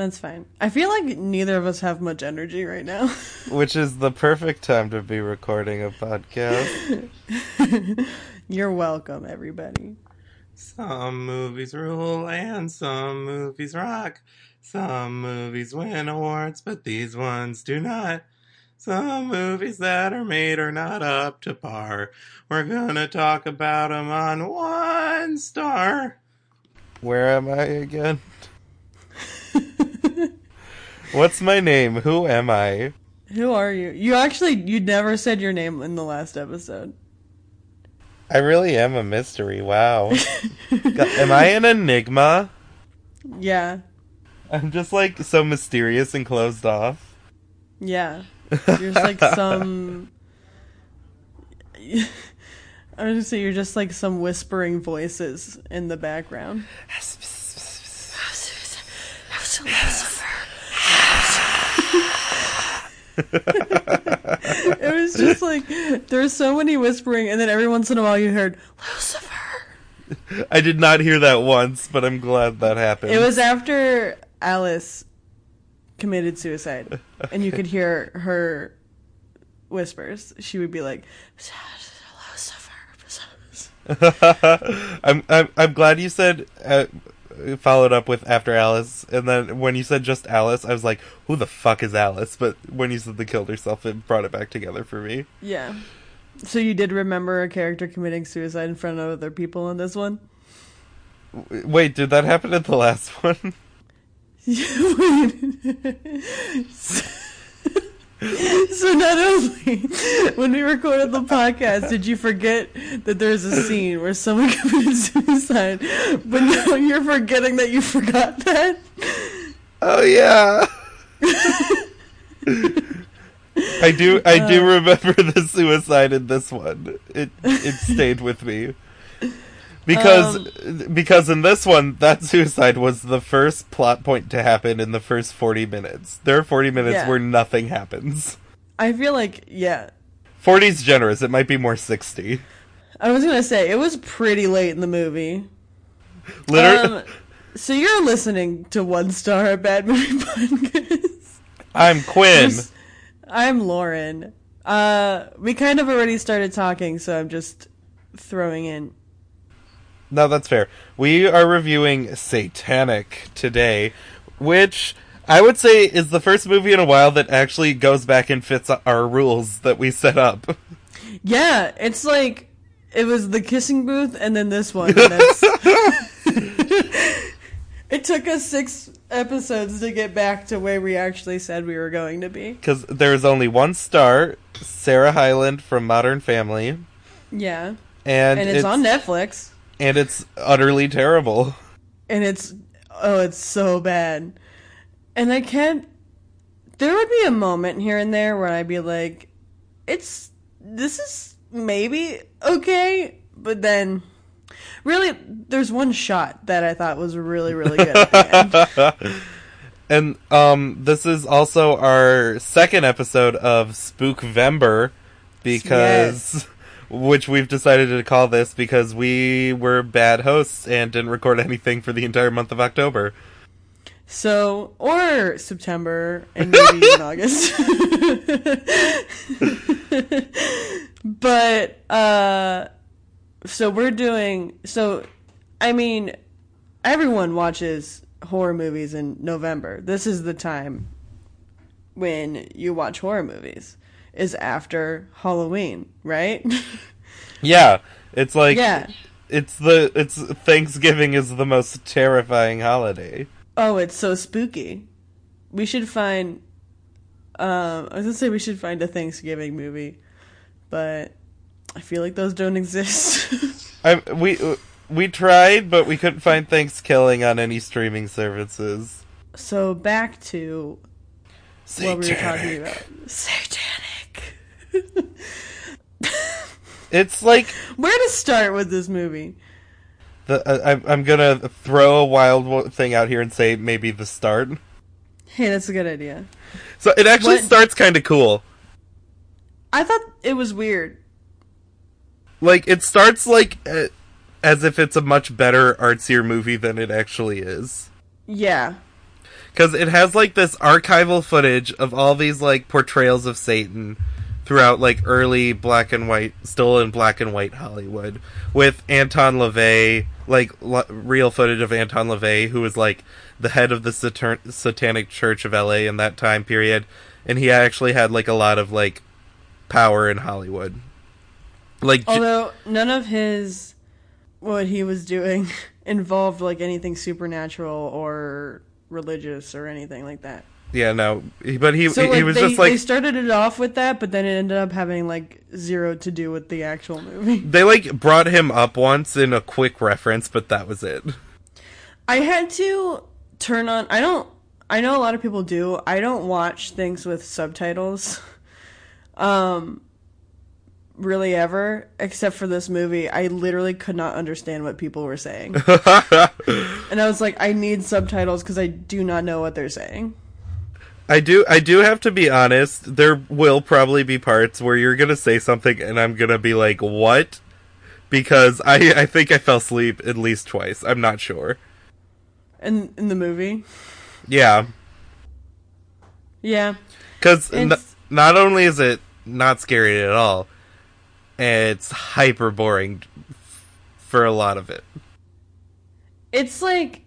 That's fine. I feel like neither of us have much energy right now. Which is the perfect time to be recording a podcast. You're welcome, everybody. Some movies rule and some movies rock. Some movies win awards, but these ones do not. Some movies that are made are not up to par. We're gonna talk about them on one star. Where am I again? What's my name? Who am I? Who are you? You actually you never said your name in the last episode. I really am a mystery. Wow. am I an enigma? Yeah. I'm just like so mysterious and closed off. Yeah. You're just like some I was gonna say you're just like some whispering voices in the background. it was just like there was so many whispering, and then every once in a while you heard Lucifer. I did not hear that once, but I'm glad that happened. It was after Alice committed suicide, and you could hear her whispers. She would be like, Lucifer. I'm, I'm I'm glad you said uh, followed up with after Alice, and then when you said just Alice, I was like, "Who the fuck is Alice?" But when you said they killed herself, it brought it back together for me. Yeah. So you did remember a character committing suicide in front of other people in this one? Wait, did that happen in the last one? so not only when we recorded the podcast did you forget that there's a scene where someone committed suicide, but now you're forgetting that you forgot that. Oh yeah. I do I do uh. remember the suicide in this one. It it stayed with me because um, because in this one that suicide was the first plot point to happen in the first 40 minutes. There are 40 minutes yeah. where nothing happens. I feel like yeah. 40 is generous. It might be more 60 i was gonna say it was pretty late in the movie. Literally um, so you're listening to one star a bad movie podcast. I'm quinn. I'm lauren. Uh we kind of already started talking so i'm just throwing in no, that's fair. We are reviewing Satanic today, which I would say is the first movie in a while that actually goes back and fits our rules that we set up. Yeah, it's like it was the kissing booth and then this one. it took us six episodes to get back to where we actually said we were going to be. Because there's only one star, Sarah Hyland from Modern Family. Yeah. And, and it's, it's on Netflix and it's utterly terrible. And it's oh, it's so bad. And I can't. There would be a moment here and there where I'd be like, "It's this is maybe okay," but then. Really, there's one shot that I thought was really, really good. and um, this is also our second episode of Spookvember because yes which we've decided to call this because we were bad hosts and didn't record anything for the entire month of October. So, or September and maybe in August. but, uh, so we're doing, so, I mean, everyone watches horror movies in November. This is the time when you watch horror movies is after Halloween, right? yeah, it's like yeah. It's the it's Thanksgiving is the most terrifying holiday. Oh, it's so spooky. We should find um I was going to say we should find a Thanksgiving movie, but I feel like those don't exist. I we we tried, but we couldn't find Thanksgiving on any streaming services. So back to Satanic. what we were talking about. Satanic. It's like where to start with this movie. The uh, I, I'm gonna throw a wild thing out here and say maybe the start. Hey, that's a good idea. So it actually what? starts kind of cool. I thought it was weird. Like it starts like uh, as if it's a much better artsier movie than it actually is. Yeah. because it has like this archival footage of all these like portrayals of Satan throughout like early black and white, still in black and white Hollywood, with Anton LaVey, like l- real footage of Anton LaVey, who was like the head of the Satanic Church of LA in that time period, and he actually had like a lot of like power in Hollywood. Like, Although none of his what he was doing involved like anything supernatural or religious or anything like that. Yeah, no, but he So he, like he was they, just like they started it off with that, but then it ended up having like zero to do with the actual movie. they like brought him up once in a quick reference, but that was it. I had to turn on. I don't. I know a lot of people do. I don't watch things with subtitles. Um, really ever, except for this movie. I literally could not understand what people were saying, and I was like, I need subtitles because I do not know what they're saying. I do I do have to be honest, there will probably be parts where you're gonna say something and I'm gonna be like, What? Because I I think I fell asleep at least twice. I'm not sure. In in the movie, Yeah. yeah, Because n- not only is it not scary at all, it's hyper boring for a lot of it. it's like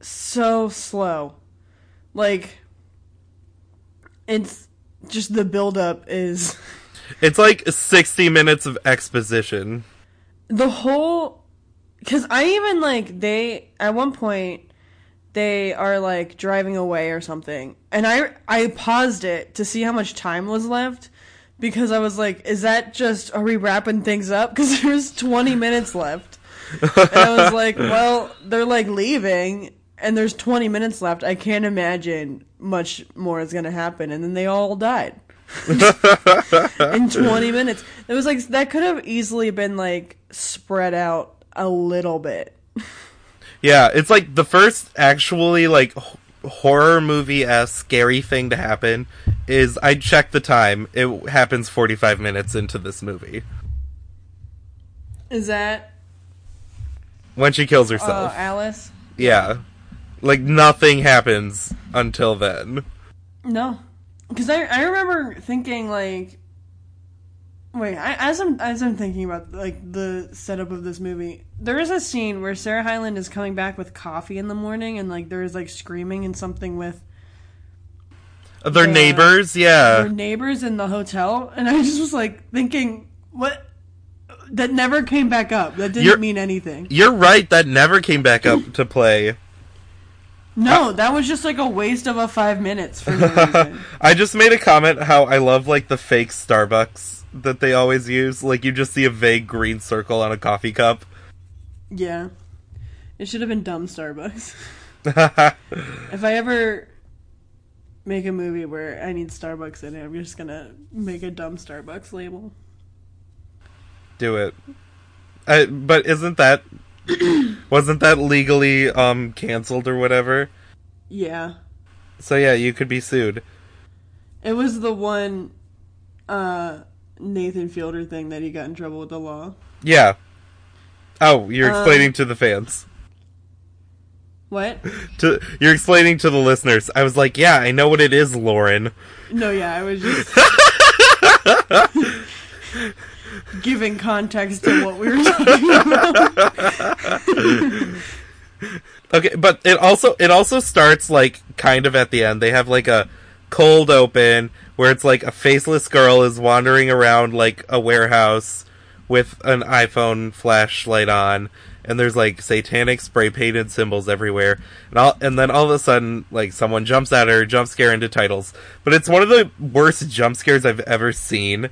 so slow. Like it's just the build up is It's like 60 minutes of exposition. the whole because I even like they at one point they are like driving away or something, and I I paused it to see how much time was left because I was like, is that just are we wrapping things up? Because there's 20 minutes left, and I was like, well, they're like leaving. And there's 20 minutes left. I can't imagine much more is going to happen. And then they all died in 20 minutes. It was like that could have easily been like spread out a little bit. Yeah, it's like the first actually like horror movie as scary thing to happen is I checked the time. It happens 45 minutes into this movie Is that when she kills uh, herself. Alice? yeah. Like nothing happens until then. No, because I I remember thinking like, wait, I, as I'm as I'm thinking about like the setup of this movie, there is a scene where Sarah Hyland is coming back with coffee in the morning, and like there is like screaming and something with Their Yeah. neighbors, yeah, their neighbors in the hotel, and I just was like thinking, what? That never came back up. That didn't You're- mean anything. You're right, that never came back up to play. No, that was just like a waste of a five minutes for no reason. I just made a comment how I love like the fake Starbucks that they always use. Like you just see a vague green circle on a coffee cup. yeah, it should have been dumb Starbucks. if I ever make a movie where I need Starbucks in it, I'm just gonna make a dumb Starbucks label. Do it. I, but isn't that wasn't that legally um canceled or whatever? Yeah, So yeah, you could be sued. it was the one uh, Nathan Fielder thing that he got in trouble with the law. Yeah. Oh, you're Um, explaining to the fans. What? To you're explaining to the listeners. I was like, "Yeah, I know what it is, Lauren." No, yeah, I was just giving context to what we were talking about. Okay, but it also it also starts like kind of at the end. They have like a cold open where it's like a faceless girl is wandering around like a warehouse with an iPhone flashlight on and there's like satanic spray painted symbols everywhere. And all and then all of a sudden like someone jumps at her, jump scare into titles. But it's one of the worst jump scares I've ever seen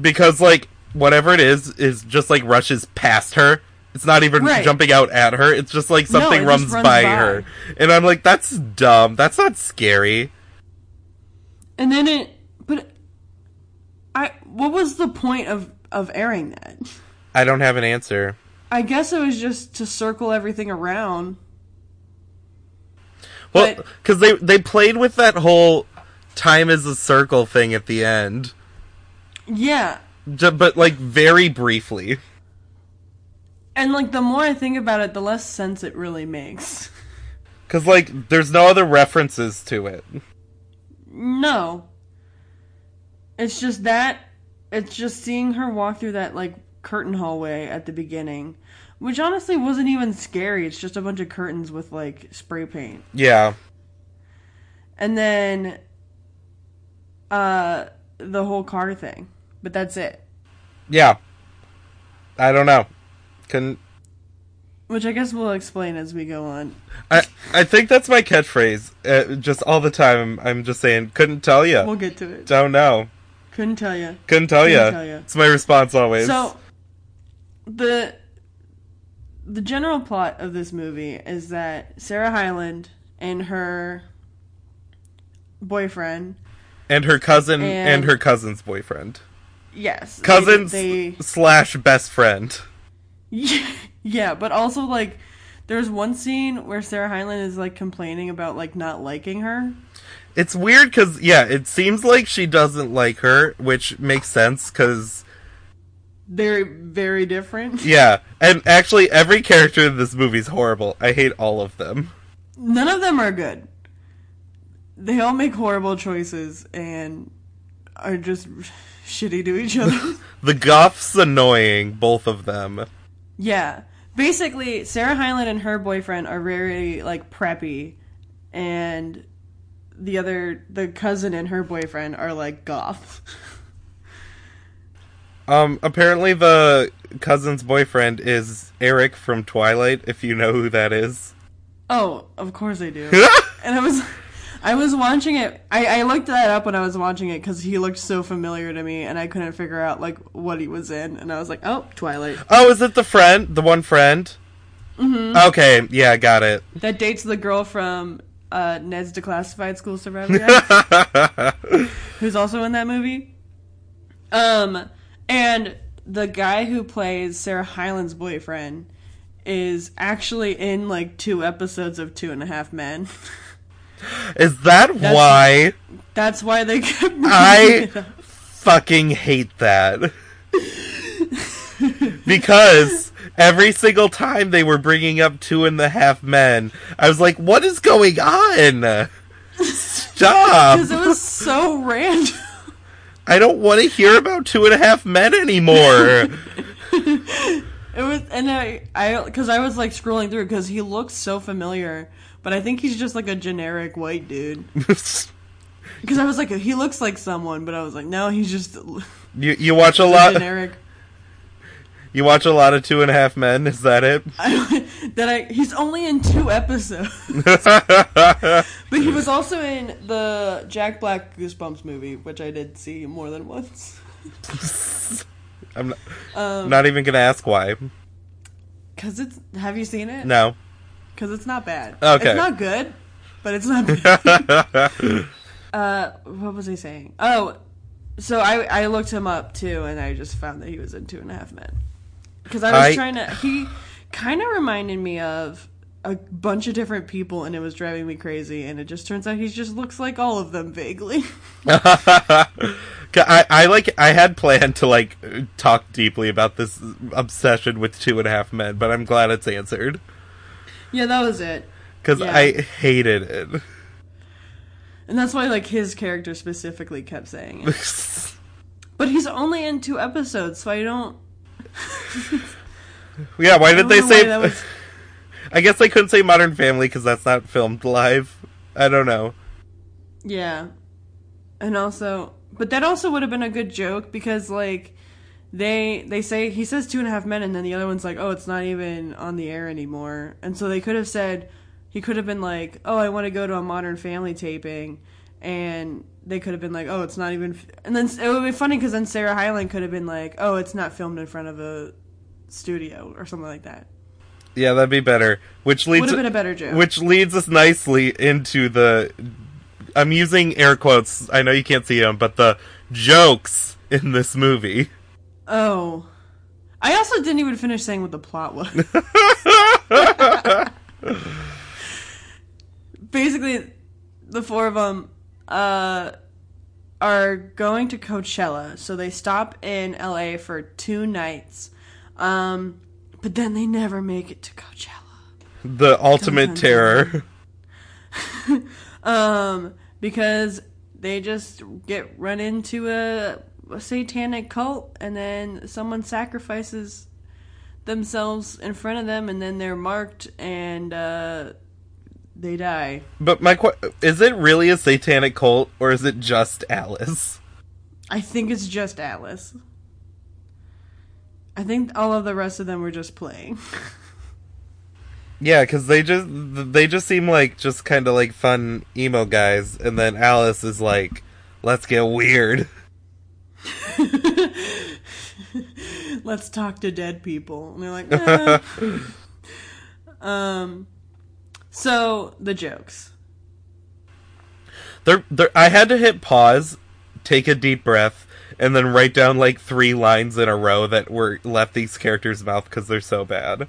because like whatever it is is just like rushes past her. It's not even Right. jumping out at her. It's just like something it runs, runs by, by. her. And I'm like that's dumb. That's not scary. And then it, but I, what was the point of of airing that? I don't have an answer. I guess it was just to circle everything around. Well, cuz they they played with that whole time is a circle thing at the end. Yeah, but like very briefly. and like the more I think about it, the less sense it really makes. Because, like, there's no other references to it. No. It's just that. It's just seeing her walk through that, like, curtain hallway at the beginning. Which honestly wasn't even scary. It's just a bunch of curtains with, like, spray paint. Yeah. And then. Uh. The whole car thing. But that's it. Yeah. I don't know. Couldn't. Which I guess we'll explain as we go on. I, I think that's my catchphrase. Uh, just all the time, I'm just saying, couldn't tell you. We'll get to it. Don't know. Couldn't tell you. Couldn't tell you. It's my response always. So the the general plot of this movie is that Sarah Hyland and her boyfriend, and her cousin and, And- her cousin's boyfriend. Yes, they- Cousins They, slash best friend. yeah, but also like there's one scene where Sarah Hyland is like complaining about like not liking her. It's weird because, yeah, it seems like she doesn't like her, which makes sense because, They're very different. yeah. And actually, every character in this movie is horrible. I hate all of them. None of them are good. They all make horrible choices and are just shitty to each other. The Goth's annoying, both of them. Yeah. Basically, Sarah Hyland and her boyfriend are very like preppy and the other the cousin and her boyfriend are like goth. Um, apparently the cousin's boyfriend is Eric from Twilight, if you know who that is. Oh, of course I do. and I was I was watching it. I, I looked that up when I was watching it because he looked so familiar to me, and I couldn't figure out like what he was in. And I was like, "Oh, Twilight." oh, is it the friend? The one friend? Mm-hmm. Okay, yeah, got it. That dates the girl from uh, Ned's Declassified School Guide. who's also in that movie. Um, and the guy who plays Sarah Hyland's boyfriend is actually in like two episodes of Two and a Half Men. is that why That's why they kept. I- fucking hate that? because every single time they were bringing up two and a half men, I was like, what is going on? Stop! because it was so random. I don't want to hear about two and a half men anymore. It was, and I, I, because I was like scrolling through because he looks so familiar, but I think he's just like a generic white dude. Because I was like, he looks like someone, but I was like, no, he's just you you watch a lot. generic. You watch a lot of Two and a Half Men. Is that it? that I he's only in two episodes, but he was also in the Jack Black Goosebumps movie, which I did see more than once. I'm not, Um, not even gonna ask why. Cause it's have you seen it? No. Cause it's not bad. Okay. it's not good, but it's not bad. uh, what was I saying? Oh, so I I looked him up too, and I just found that he was in Two and a Half Men. Because I was I- trying to. He kind of reminded me of a bunch of different people, and it was driving me crazy. And it just turns out he just looks like all of them vaguely. I, I like I had planned to like talk deeply about this obsession with Two and a Half Men, but I'm glad it's answered yeah, that was it. because Yeah. I hated it. And that's why like his character specifically kept saying it. But he's only in two episodes, so I don't. yeah, why did they say? was- I guess they couldn't say Modern Family because that's not filmed live. I don't know. Yeah. And also, but that also would have been a good joke because like they they say he says two and a half men and then the other one's like oh it's not even on the air anymore and so they could have said he could have been like oh I want to go to a Modern Family taping and they could have been like oh it's not even f-. and then it would be funny because then Sarah Hyland could have been like oh it's not filmed in front of a studio or something like that Yeah, that'd be better. Which leads would have been a better joke which leads us nicely into the. I'm using air quotes. I know you can't see them, but the jokes in this movie. Oh. I also didn't even finish saying what the plot was. Basically the four of them uh, are going to Coachella, so they stop in LA for two nights, um, but then they never make it to Coachella. The ultimate terror. um, because they just get run into a, a satanic cult, and then someone sacrifices themselves in front of them, and then they're marked, and uh, they die. But my qu- is it really a satanic cult or is it just Alice? I think it's just Alice. I think all of the rest of them were just playing. Yeah, because they just they just seem like just kind of like fun emo guys, and then Alice is like, "Let's get weird." Let's talk to dead people. And they're like, eh. um. So the jokes. There, there. I had to hit pause, take a deep breath, and then write down like three lines in a row that were left these characters' mouth because they're so bad.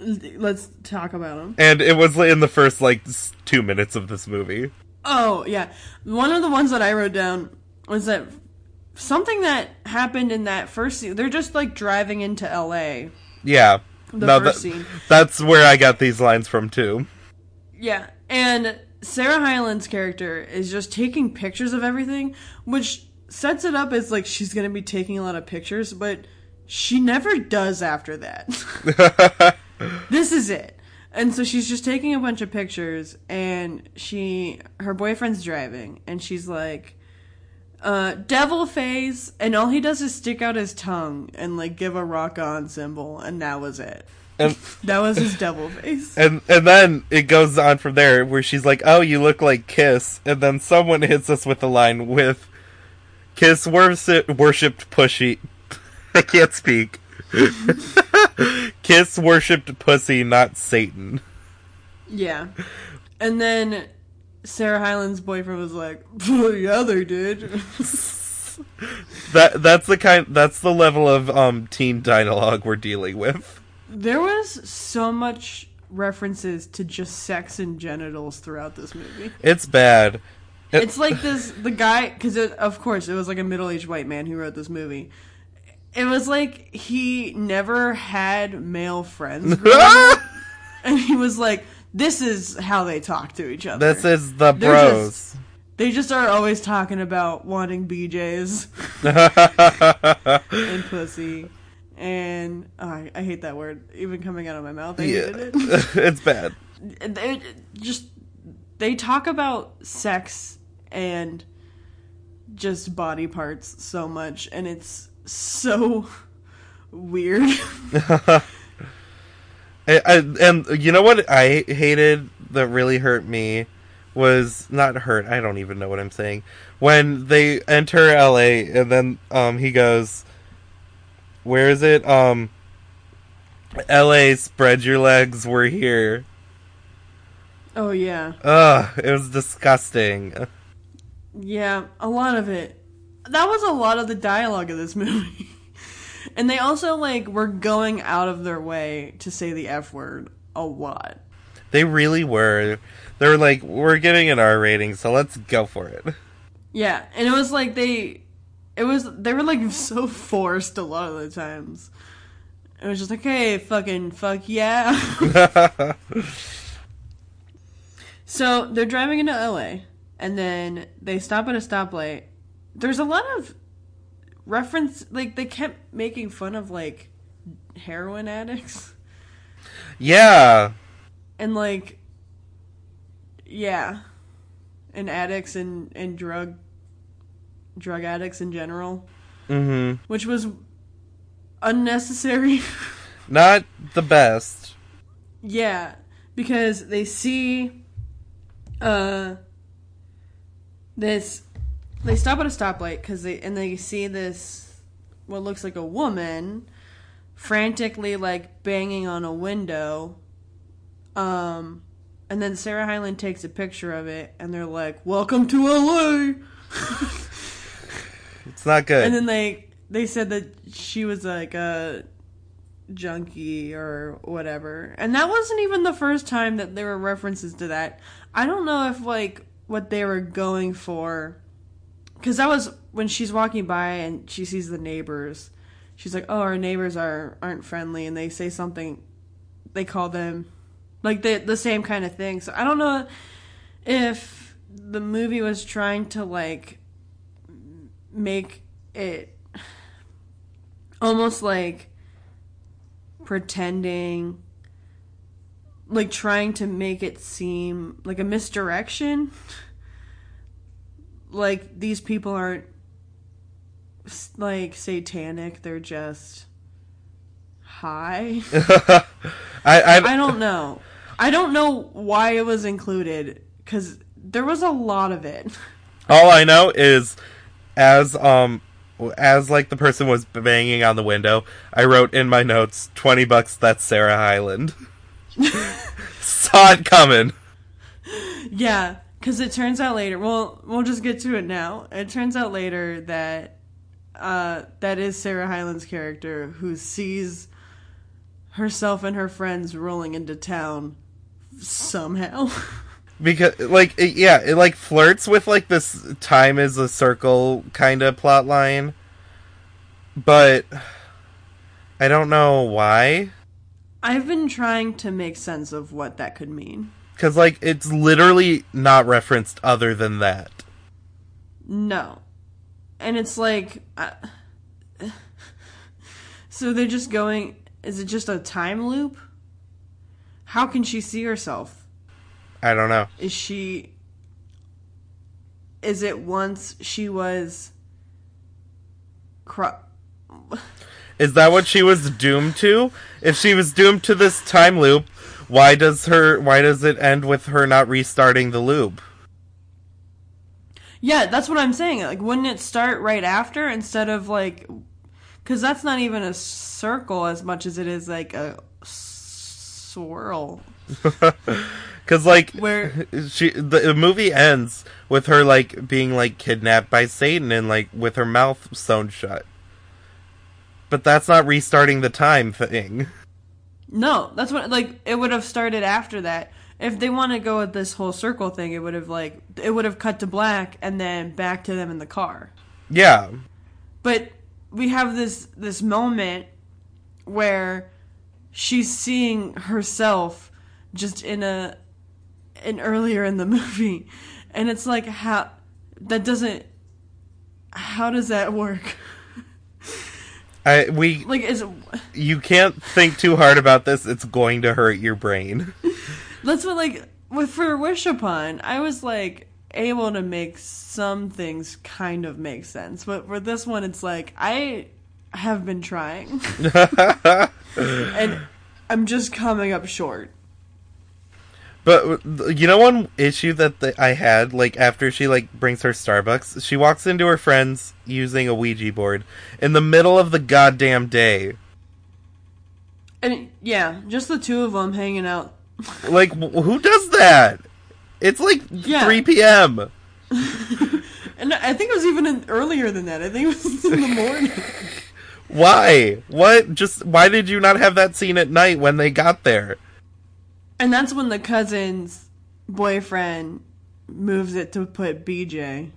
Let's talk about them. And it was in the first like two minutes of this movie. Oh yeah, one of the ones that I wrote down was that something that happened in that first scene. They're just like driving into L.A. Yeah, The No, first that- scene. that's where I got these lines from too. Yeah, and Sarah Hyland's character is just taking pictures of everything, which sets it up as like she's gonna be taking a lot of pictures, but she never does after that. this is it. And so she's just taking a bunch of pictures and she her boyfriend's driving and she's like uh devil face and all he does is stick out his tongue and like give a rock on symbol and that was it. And That was his devil face. and and then it goes on from there where she's like, "Oh, you look like Kiss," and then someone hits us with the line with Kiss worship, worshipped Pushy. I can't speak. Kiss worshipped pussy, not Satan. Yeah. And then Sarah Hyland's boyfriend was like, "Yeah, they did." That that's the kind that's the level of um teen dialogue we're dealing with. there was so much references to just sex and genitals throughout this movie. It's bad. It- It's like this the guy because of course it was like a middle-aged white man who wrote this movie. It was like he never had male friends, and he was like, "This is how they talk to each other." this is the They're bros. just- They just are always talking about wanting BJ's and pussy. And oh, I, I hate that word, even coming out of my mouth. I yeah, it. it's bad. They just they talk about sex and just body parts so much, and it's so weird. I, I, and you know what I hated that really hurt me was not hurt. I don't even know what I'm saying. When they enter LA and then um he goes, "Where is it? Um, LA, spread your legs. We're here." oh yeah, Ugh, it was disgusting. yeah, a lot of it. That was a lot of the dialogue of this movie. And they also like were going out of their way to say the F word a lot. They really were. They were like, "We're getting an R rating, so let's go for it." Yeah, and it was like they, it was they were like so forced a lot of the times. It was just like, hey, fucking fuck yeah. so they're driving into LA, and then they stop at a stoplight. There's a lot of reference, like they kept making fun of like heroin addicts yeah. and like, yeah, and addicts and and drug drug addicts in general. Mhm. which was unnecessary. Not the best. yeah, because they see uh this they stop at a stoplight cuz they and they see this what looks like a woman frantically like banging on a window um and then Sarah Hyland takes a picture of it and they're like welcome to LA It's not good. And then they they said that she was like a junkie or whatever. And that wasn't even the first time that there were references to that. I don't know if like what they were going for cuz that was when she's walking by and she sees the neighbors. She's like, "Oh, our neighbors are aren't friendly." And they say something they call them like the the same kind of thing. So I don't know if the movie was trying to like make it almost like pretending like trying to make it seem like a misdirection like these people aren't like satanic they're just high I, I, I don't know. I don't know why it was included because there was a lot of it. all I know is as um as like the person was banging on the window, I wrote in my notes twenty bucks. That's Sarah Hyland. Saw it coming. Yeah, because it turns out later. Well, we'll just get to it now. It turns out later that uh, that is Sarah Hyland's character who sees herself and her friends rolling into town somehow. because like it, yeah it like flirts with like this time is a circle kind of plot line but i don't know why I've been trying to make sense of what that could mean. Because like it's literally not referenced other than that No. And it's like. Uh, so they're just going. Is it just a time loop? How can she see herself? i don't know Is she. Is it once she was. Cro- is that what she was doomed to if she was doomed to this time loop why does her why does it end with her not restarting the loop yeah, that's what I'm saying. Like, wouldn't it start right after instead of like. Because that's not even a circle as much as it is like a swirl. Because like Where she the, the movie ends with her like being like kidnapped by Satan and like with her mouth sewn shut. But that's not restarting the time thing. No, that's what like it would have started after that. If they want to go with this whole circle thing, it would have like it would have cut to black and then back to them in the car. Yeah. But we have this this moment where she's seeing herself just in a in earlier in the movie and it's like how that doesn't how does that work? I we Like is you can't think too hard about this. It's going to hurt your brain. That's what like with for Wish Upon, I was like able to make some things kind of make sense, but for this one, it's like I have been trying, and I'm just coming up short. But you know one issue that the, I had like after she like brings her Starbucks, she walks into her friends using a Ouija board in the middle of the goddamn day. And yeah, just the two of them hanging out. Like who does that? It's like Yeah. 3 p.m. And I think it was even in, earlier than that. I think it was in the morning. Why? What? Just why did you not have that scene at night when they got there? And that's when the cousin's boyfriend moves it to put BJ.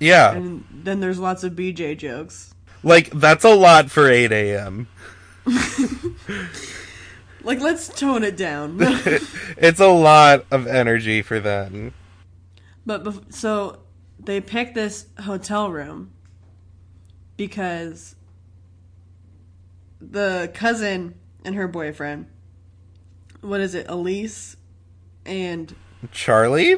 Yeah. And then there's lots of BJ jokes. Like that's a lot for 8 a.m. Like, let's tone it down. It's a lot of energy for them. but bef- so they pick this hotel room because the cousin and her boyfriend, what is it, Elise and Charlie?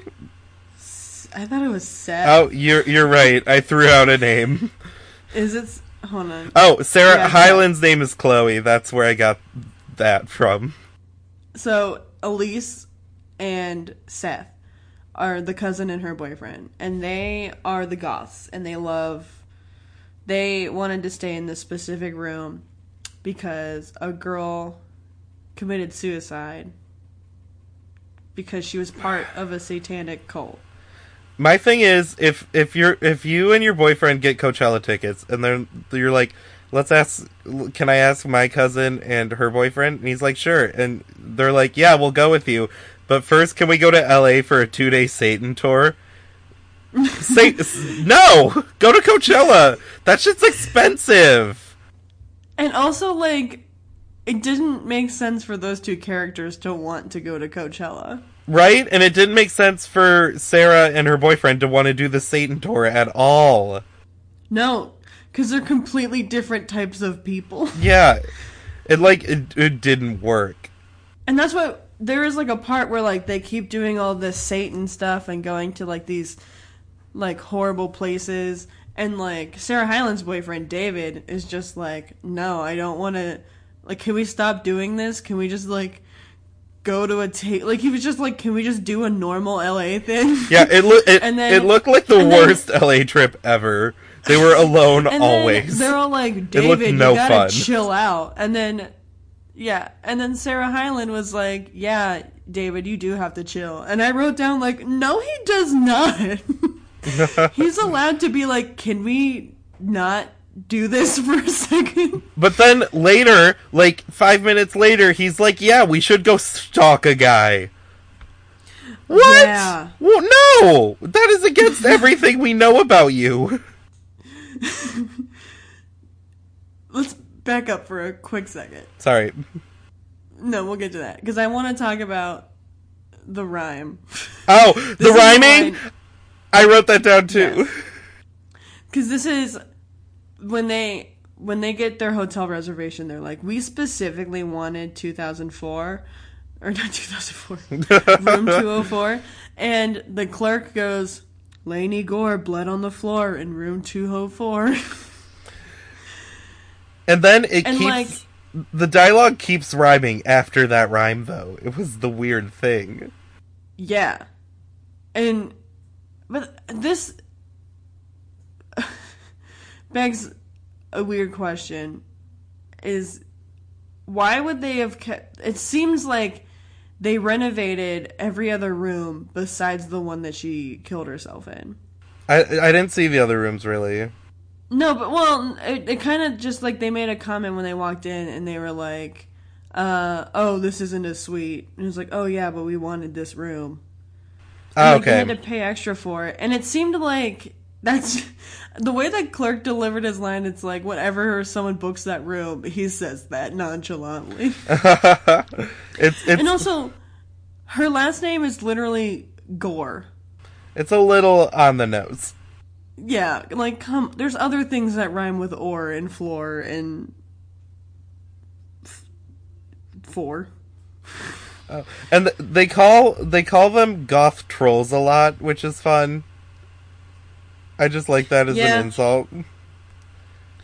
I thought it was Seth. Oh, you're you're right. I threw out a name. Is it? Hold on. Oh, Sarah Yeah, Hyland's name is Chloe. That's where I got that from. So Elise and Seth are the cousin and her boyfriend, and they are the goths, and they love. They wanted to stay in this specific room because a girl committed suicide because she was part of a satanic cult. My thing is, if if you're if you and your boyfriend get Coachella tickets, and then you're like, let's ask, can I ask my cousin and her boyfriend? And he's like, sure. And they're like, yeah, we'll go with you. But first, can we go to LA for a two day Satan tour? Say no. Go to Coachella. That shit's expensive. And also, like, it didn't make sense for those two characters to want to go to Coachella. Right? And it didn't make sense for Sarah and her boyfriend to want to do the Satan tour at all. No, because they're completely different types of people. Yeah. It like it, it didn't work. And that's what there is like a part where like they keep doing all this Satan stuff and going to like these like horrible places and like Sarah Hyland's boyfriend David is just like, "No, I don't want to like can we stop doing this? Can we just like go to a ta- like he was just like, "Can we just do a normal LA thing?" Yeah, it looked it, And then- it looked like the and then- worst LA trip ever. They were alone always. They're all like, David, no you gotta fun. chill out. And then, yeah. And then Sarah Hyland was like, yeah, David, you do have to chill. And I wrote down, like, no, he does not. He's allowed to be like, can we not do this for a second? But then later, like five minutes later, he's like, "Yeah, we should go stalk a guy." What? Yeah. Well, no, that is against everything we know about you. Let's back up for a quick second. Sorry. No, we'll get to that. Because I want to talk about the rhyme. Oh, the rhyming. line- I wrote that down too. because this is when they when they get their hotel reservation they're like we specifically wanted 2004 or not 2004 room 204 and the clerk goes Laney Gore bled on the floor in room 204 and then it and keeps like the dialogue keeps rhyming after that rhyme though. It was the weird thing. yeah and but this begs a weird question. Is why would they have kept it seems like they renovated every other room besides the one that she killed herself in. I I didn't see the other rooms really. no but well it, it kind of just like they made a comment when they walked in and they were like uh oh this isn't a suite and it was like oh yeah but we wanted this room. And, Oh, like, They okay. had to pay extra for it, and it seemed like that's the way that clerk delivered his line. It's like whenever someone books that room, he says that nonchalantly. it's it's and also, her last name is literally Gore. it's a little on the nose. Yeah, like come. There's other things that rhyme with or and floor and f- four. Oh, and th- they call they call them goth trolls a lot, which is fun. I just like that as Yeah. an insult.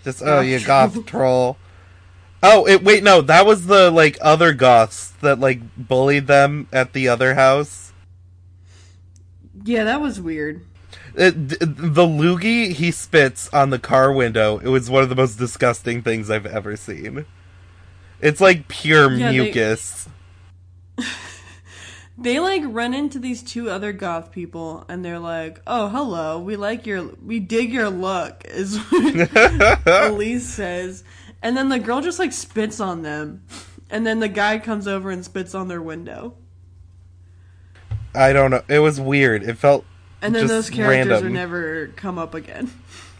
Just oh, oh you troll. goth troll. Oh, it, wait, no, that was the like other goths that like bullied them at the other house. Yeah, that was weird. Uh, it, the loogie he spits on the car window. It was one of the most disgusting things I've ever seen. It's like pure Yeah, mucus. They like run into these two other goth people and they're like, "Oh, hello. We like your we dig your look." Is what Elise says. And then the girl just like spits on them. And then the guy comes over and spits on their window. I don't know. It was weird. It felt And then Just those characters random. are never come up again.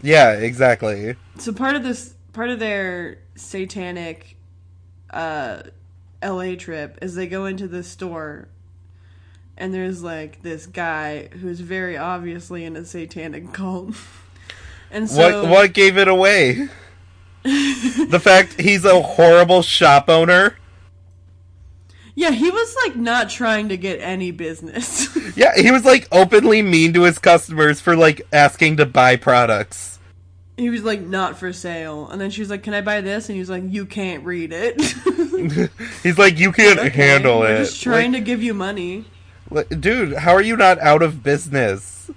yeah, exactly. So part of this part of their satanic uh LA trip is they go into the store and there's like this guy who's very obviously in a satanic cult. And so what what gave it away? the fact he's a horrible shop owner. Yeah, he was like not trying to get any business. Yeah, he was like openly mean to his customers for like asking to buy products. he was like not for sale. And then she was like, "Can I buy this?" And he was like, "You can't read it." He's like, you can't Okay, handle we're it. Just trying to give you money. Dude, how are you not out of business?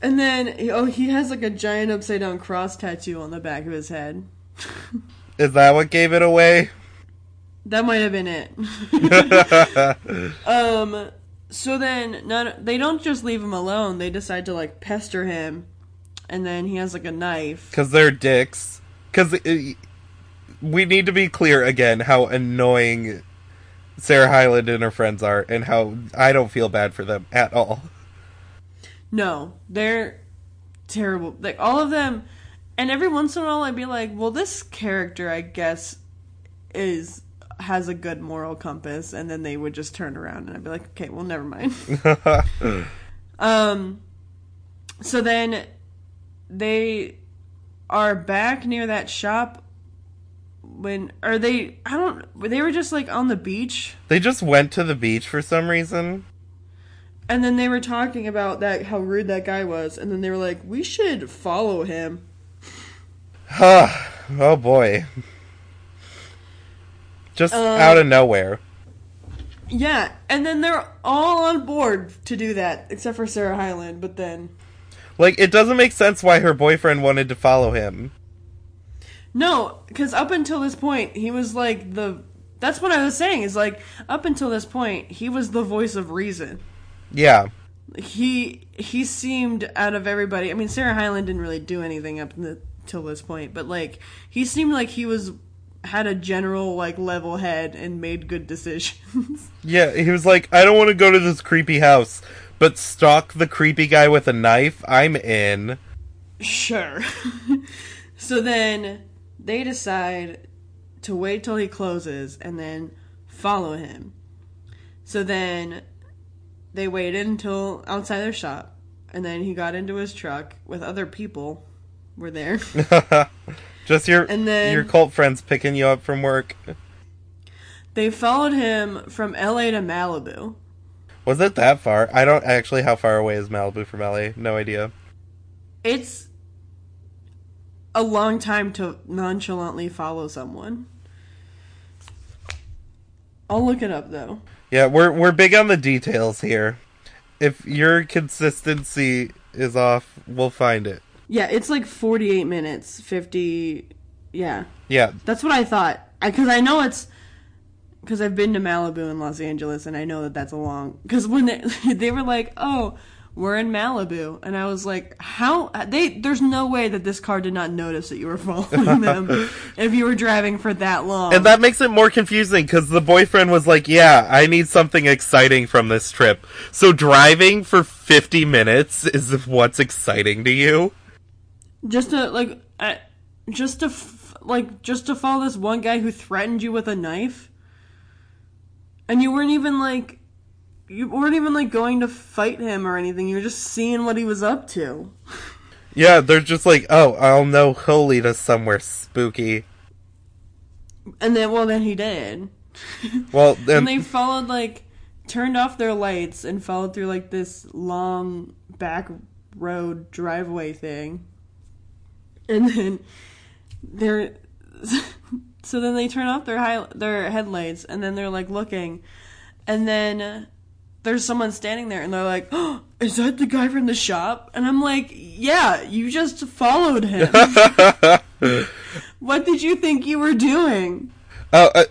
And then oh, he has like a giant upside down cross tattoo on the back of his head. Is that what gave it away? That might have been it. um so then not they don't just leave him alone. They decide to like pester him and then he has like a knife. Because they're dicks. Because we need to be clear again how annoying Sarah Hyland and her friends are, and how I don't feel bad for them at all. No, they're terrible. Like all of them And every once in a while, I'd be like, well, this character, I guess, is has a good moral compass, and then they would just turn around, and I'd be like, okay, well, never mind. um, so then they are back near that shop when are they i don't they were just like on the beach? They just went to the beach for some reason. And then they were talking about that how rude that guy was and then they were like we should follow him. Oh boy. Just um, out of nowhere. Yeah and then they're all on board to do that except for sarah hyland but then like it doesn't make sense why her boyfriend wanted to follow him no, because up until this point, he was like the. That's what I was saying. Is like up until this point, he was the voice of reason. Yeah. He he seemed out of everybody. I mean, Sarah Hyland didn't really do anything up until this point, but like he seemed like he was had a general like level head and made good decisions. yeah, he was like, I don't want to go to this creepy house, but stalk the creepy guy with a knife. I'm in. Sure. so then they decide to wait till he closes and then follow him. So then they waited until outside their shop and then he got into his truck with other people were there. Just your and then your cult friends picking you up from work. They followed him from LA to Malibu. Was it that far? I don't actually how far away is Malibu from LA? No idea. It's a long time to nonchalantly follow someone. I'll look it up though. Yeah, we're we're big on the details here. If your consistency is off, we'll find it. Yeah, it's like 48 minutes, 50 yeah. Yeah. That's what I thought. I cuz I know it's cuz I've been to Malibu and Los Angeles and I know that that's a long cuz when they, they were like, "Oh, we're in Malibu, and I was like, how they? There's no way that this car did not notice that you were following them if you were driving for that long. And that makes it more confusing because the boyfriend was like, "Yeah, I need something exciting from this trip." So driving for 50 minutes is what's exciting to you? Just to like, uh, just to f- like, just to follow this one guy who threatened you with a knife, and you weren't even like you weren't even like going to fight him or anything. You were just seeing what he was up to. Yeah, they're just like, oh, I'll know he'll lead us somewhere spooky. And then, well, then he did. Well, then and they followed like turned off their lights and followed through like this long back road driveway thing. And then they're so then they turn off their high their headlights and then they're like looking and then there's someone standing there and they're like, oh, "Is that the guy from the shop?" And I'm like, "Yeah, you just followed him. what did you think you were doing?" Oh, uh,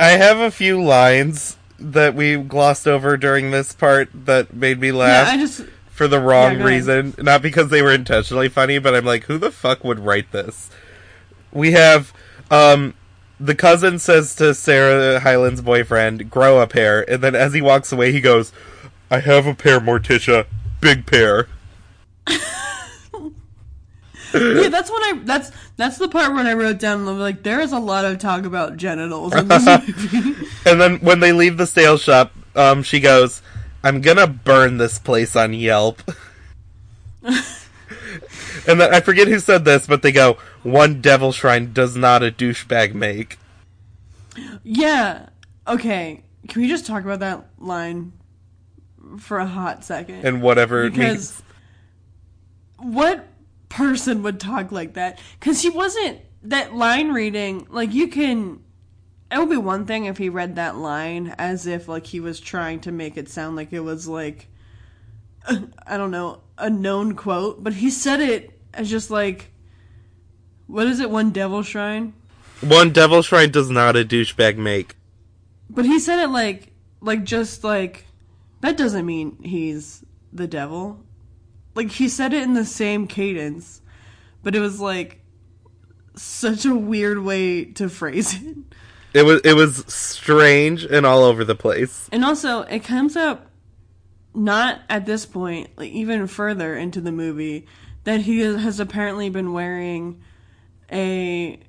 I have a few lines that we glossed over during this part that made me laugh. Yeah, I just for the wrong yeah, reason, not because they were intentionally funny, but I'm like, who the fuck would write this? We have um the cousin says to Sarah Hyland's boyfriend, "Grow a pair," and then as he walks away, he goes, "I have a pair, Morticia, big pair." yeah, that's when I that's that's the part when I wrote down like there is a lot of talk about genitals in this movie. and then when they leave the sale shop, um, she goes, "I'm gonna burn this place on Yelp." and then I forget who said this, but they go, "One devil shrine does not a douchebag make." Yeah. Okay. Can we just talk about that line for a hot second? And whatever because what person would talk like that? Because he wasn't that line reading. Like you can. It would be one thing if he read that line as if like he was trying to make it sound like it was like I don't know a known quote, but he said it as just like what is it? One devil shrine. One devil shrine does not a douchebag make. But he said it like like just like that doesn't mean he's the devil. Like he said it in the same cadence, but it was like such a weird way to phrase it. It was it was strange and all over the place. And also, it comes up not at this point, like even further into the movie, that he has apparently been wearing a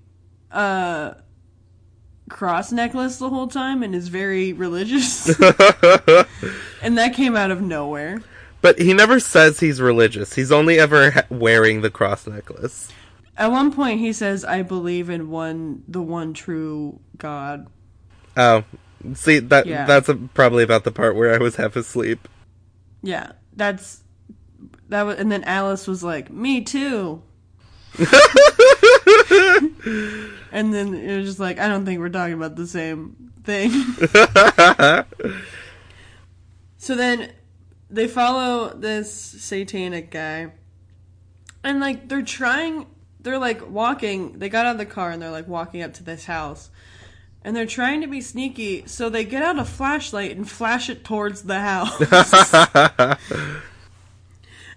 uh cross necklace the whole time and is very religious and that came out of nowhere but he never says he's religious. He's only ever ha- wearing the cross necklace. at one point he says i believe in one the one true god Oh, see that Yeah. that's a, probably about the part where I was half asleep. yeah that's that was and then alice was like me too and then it was just like i don't think we're talking about the same thing So then they follow this satanic guy. And like they're trying they're like walking, they got out of the car and they're like walking up to this house. And they're trying to be sneaky, so they get out a flashlight and flash it towards the house.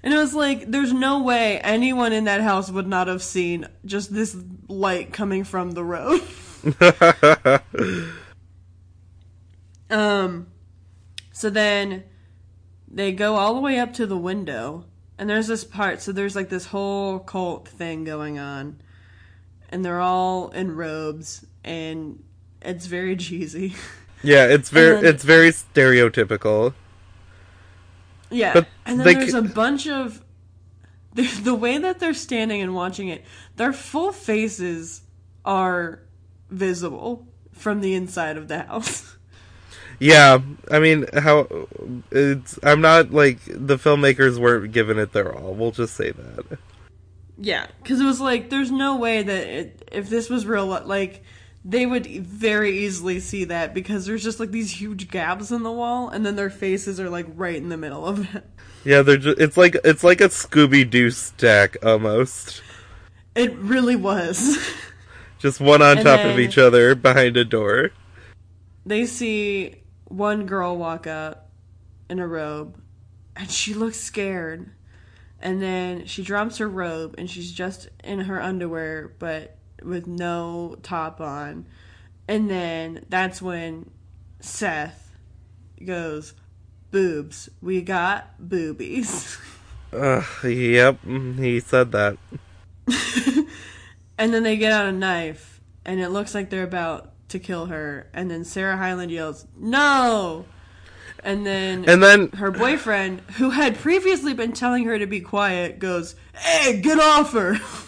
and it was like there's no way anyone in that house would not have seen just this light coming from the road. Um so then they go all the way up to the window, and there's this part. So there's like this whole cult thing going on, and they're all in robes, and it's very cheesy. yeah, it's very then- it's very stereotypical. Yeah, But and then there's c- a bunch of the, way that they're standing and watching it. Their full faces are visible from the inside of the house. Yeah, I mean, how it's I'm not like the filmmakers weren't giving it their all. We'll just say that. Yeah, because it was like there's no way that it, if this was real, like they would very easily see that because there's just like these huge gaps in the wall, and then their faces are like right in the middle of it. Yeah, they're just, it's like it's like a Scooby Doo stack almost. It really was. Just one on And top of each other behind a door. they see one girl walk up in a robe, and she looks scared, and then she drops her robe, and she's just in her underwear, but with no top on, and then that's when Seth goes, "Boobs, we got boobies." Ugh, yep, he said that. And then they get out a knife, and it looks like they're about to kill her. And then Sarah Hyland yells, "No!" And then And then her boyfriend, who had previously been telling her to be quiet, goes, "Hey, get off her!"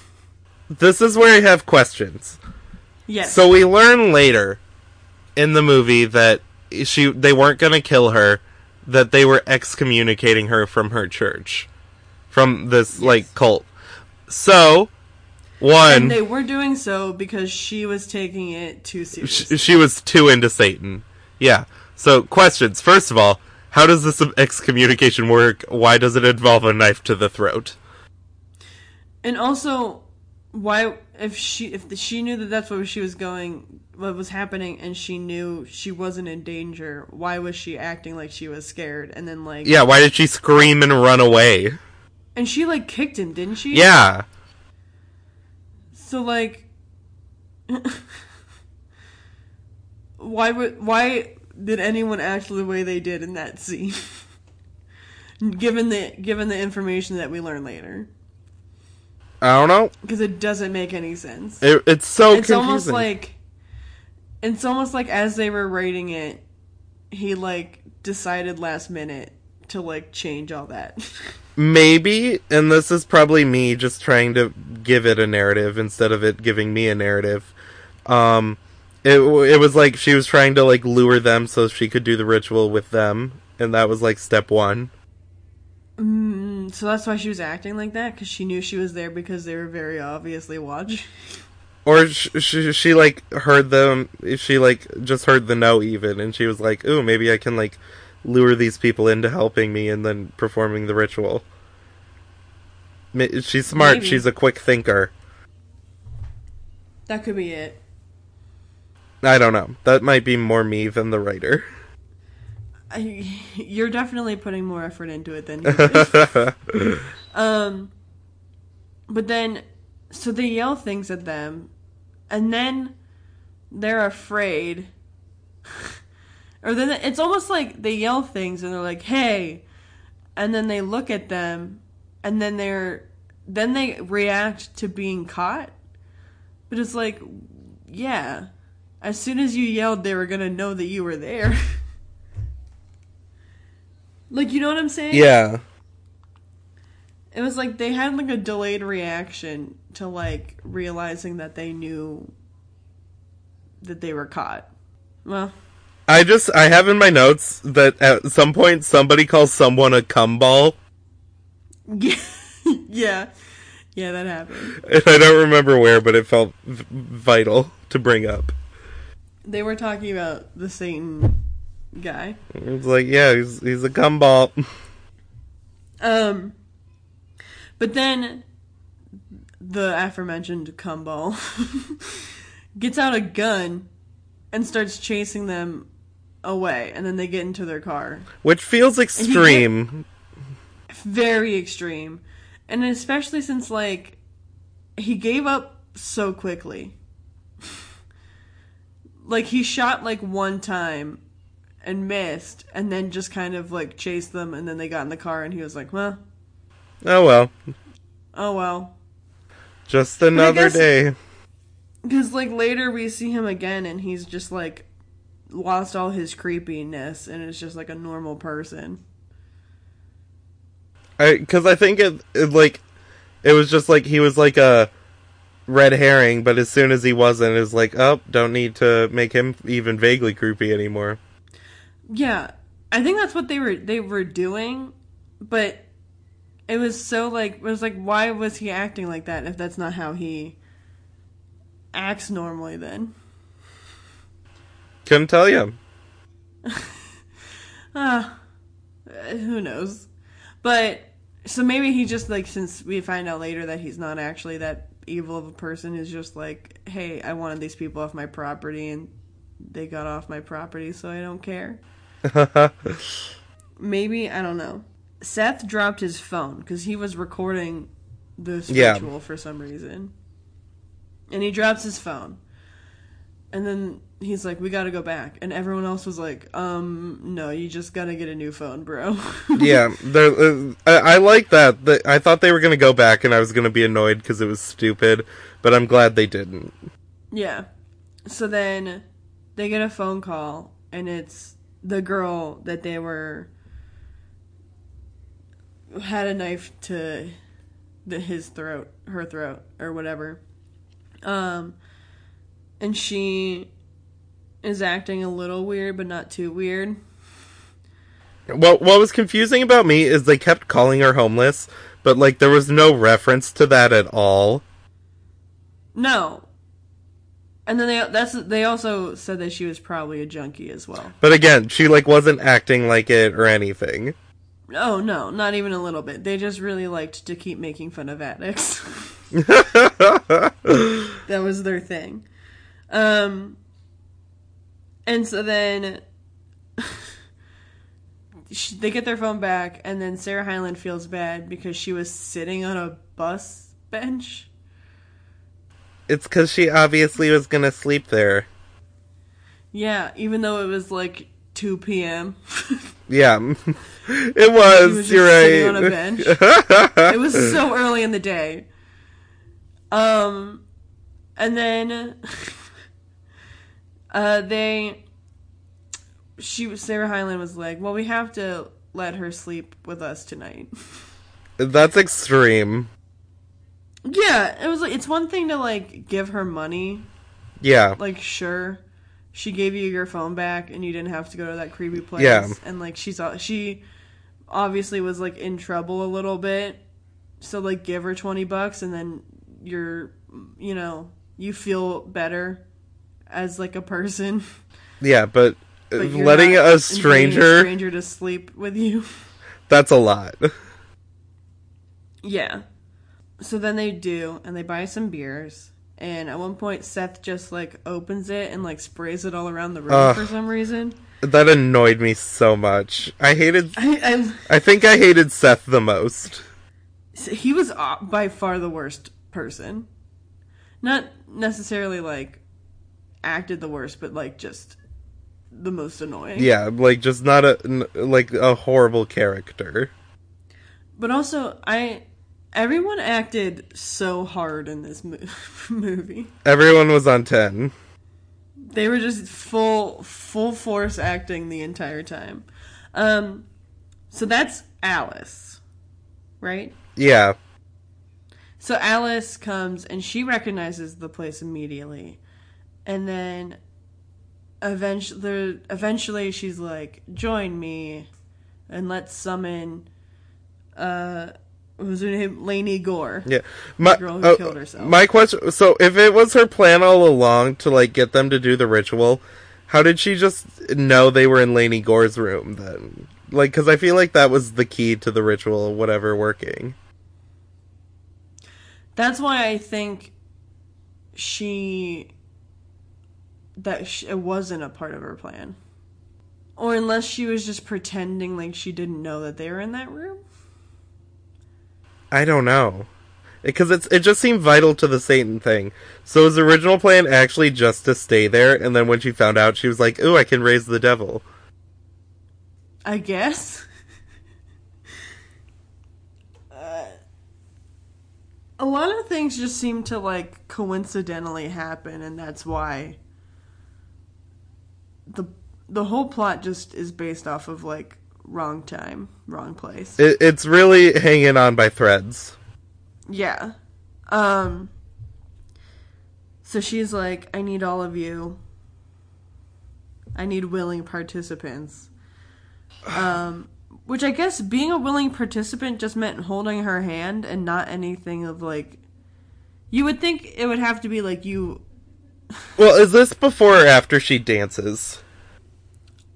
this is where I have questions. yes. So we learn later in the movie that she they weren't going to kill her, that they were excommunicating her from her church, from this like cult. So, one and they were doing so because she was taking it too seriously. sh- she was too into Satan. Yeah. So questions. First of all, how does this excommunication work? Why does it involve a knife to the throat? And also, why if she if the, she knew that that's what she was going, what was happening, and she knew she wasn't in danger, why was she acting like she was scared? And then like, Yeah, why did she scream and run away? and she like kicked him, didn't she? Yeah. So like, why would why did anyone act the way they did in that scene? given the given the information that we learn later, I don't know. because it doesn't make any sense. It, it's so it's confusing. almost like it's almost like as they were writing it, he like decided last minute to like change all that. Maybe, and this is probably me just trying to give it a narrative instead of it giving me a narrative. Um, it it was like she was trying to like lure them so she could do the ritual with them, and that was like step one. Mm, so that's why she was acting like that because she knew she was there because they were very obviously watching. Or she, she, she like heard them. She like just heard the no even, and she was like, "Ooh, maybe I can like lure these people into helping me and then performing the ritual." She's smart. Maybe. She's a quick thinker. That could be it. I don't know. That might be more me than the writer. I, you're definitely putting more effort into it than. um, but then, so they yell things at them, and then they're afraid. or then it's almost like they yell things and they're like, "Hey," and then they look at them, and then they're then they react to being caught. But it's like, yeah, as soon as you yelled, they were gonna know that you were there. Like, you know what I'm saying? Yeah. It was like they had like a delayed reaction to like realizing that they knew that they were caught. Well, I just I have in my notes that at some point somebody calls someone a cum ball. yeah, yeah, yeah, that happened. And I don't remember where, but it felt v- vital to bring up. They were talking about the Satan guy. It was like, yeah, he's he's a cum ball. Um, but then the aforementioned Cumball gets out a gun and starts chasing them away, and then they get into their car. Which feels extreme. Very extreme, and especially since like he gave up so quickly. like he shot like one time and missed, and then just kind of like chased them, and then they got in the car, and he was like, "Well, Oh well. oh well." Just another guess- day. Because like later we see him again, and he's just like lost all his creepiness, and is just like a normal person. I because I think it, it like it was just like he was like a red herring, but as soon as he wasn't, it was like, oh, don't need to make him even vaguely creepy anymore. Yeah, I think that's what they were they were doing, but it was so like it was like why was he acting like that if that's not how he acts normally then? Couldn't tell you. Ah, uh, who knows? But so maybe he just like since we find out later that he's not actually that evil of a person is just like, hey, I wanted these people off my property and they got off my property, so I don't care. Maybe I don't know. Seth dropped his phone because he was recording this Yeah. ritual for some reason, and he drops his phone, and then he's like, "We got to go back," and everyone else was like, "Um, no, you just gotta get a new phone, bro." yeah, uh, I, I like that. The, I thought they were gonna go back, and I was gonna be annoyed because it was stupid. But I'm glad they didn't. Yeah. So then they get a phone call, and it's the girl that they were had a knife to the, his throat, her throat, or whatever. Um, and she is acting a little weird, but not too weird. What what was confusing about me is they kept calling her homeless, but like there was no reference to that at all. No. And then they that's they also said that she was probably a junkie as well. But again, she like wasn't acting like it or anything. Oh no, not even a little bit. They just really liked to keep making fun of addicts. that was their thing. Um and so then sh- they get their phone back and then Sarah Hyland feels bad because she was sitting on a bus bench. It's because she obviously was gonna sleep there. Yeah, even though it was like 2 p.m. Yeah, it was. was you're sitting on a right. bench. it was so early in the day. Um, and then uh, they, she was Sarah Hyland was like, "Well, we have to let her sleep with us tonight." That's extreme. Yeah, it was like it's one thing to like give her money, Yeah, like sure, she gave you your phone back and you didn't have to go to that creepy place. Yeah. and like she saw she obviously was like in trouble a little bit, so like give her twenty bucks and then you're you know you feel better as like a person. yeah, but, uh, But letting a stranger, stranger to sleep with you. that's a lot. Yeah. So then they do, and they buy some beers. And at one point, Seth just like opens it and like sprays it all around the room Ugh. for some reason. that annoyed me so much. I hated. I, I think I hated Seth the most. He was by far the worst person. Not necessarily like acted the worst, but like just the most annoying. Yeah, like just not a like a horrible character. But also, I Everyone acted so hard in this mo- movie. Everyone was on 10. They were just full full force acting the entire time. Um so that's Alice. Right? Yeah. So Alice comes and she recognizes the place immediately. And then eventually eventually she's like, "Join me and let's summon uh was her name? Lainey Gore. Yeah. My, girl who oh, killed herself. My question so if it was her plan all along to like get them to do the ritual, how did she just know they were in Laney Gore's room then? Like cuz I feel like that was the key to the ritual whatever working. That's why I think she that sh it wasn't a part of her plan. Or unless she was just pretending like she didn't know that they were in that room. I don't know. Because it's it just seemed vital to the Satan thing. So his original plan actually just to stay there, and then when she found out, she was like, "Ooh, I can raise the devil." I guess. uh, a lot of things just seem to like coincidentally happen, and that's why the the whole plot just is based off of like wrong time, wrong place. It, it's really hanging on by threads. Yeah. Um so she's like, I need all of you. I need willing participants. Um which I guess being a willing participant just meant holding her hand and not anything of like you would think it would have to be like you Well, is this before or after she dances?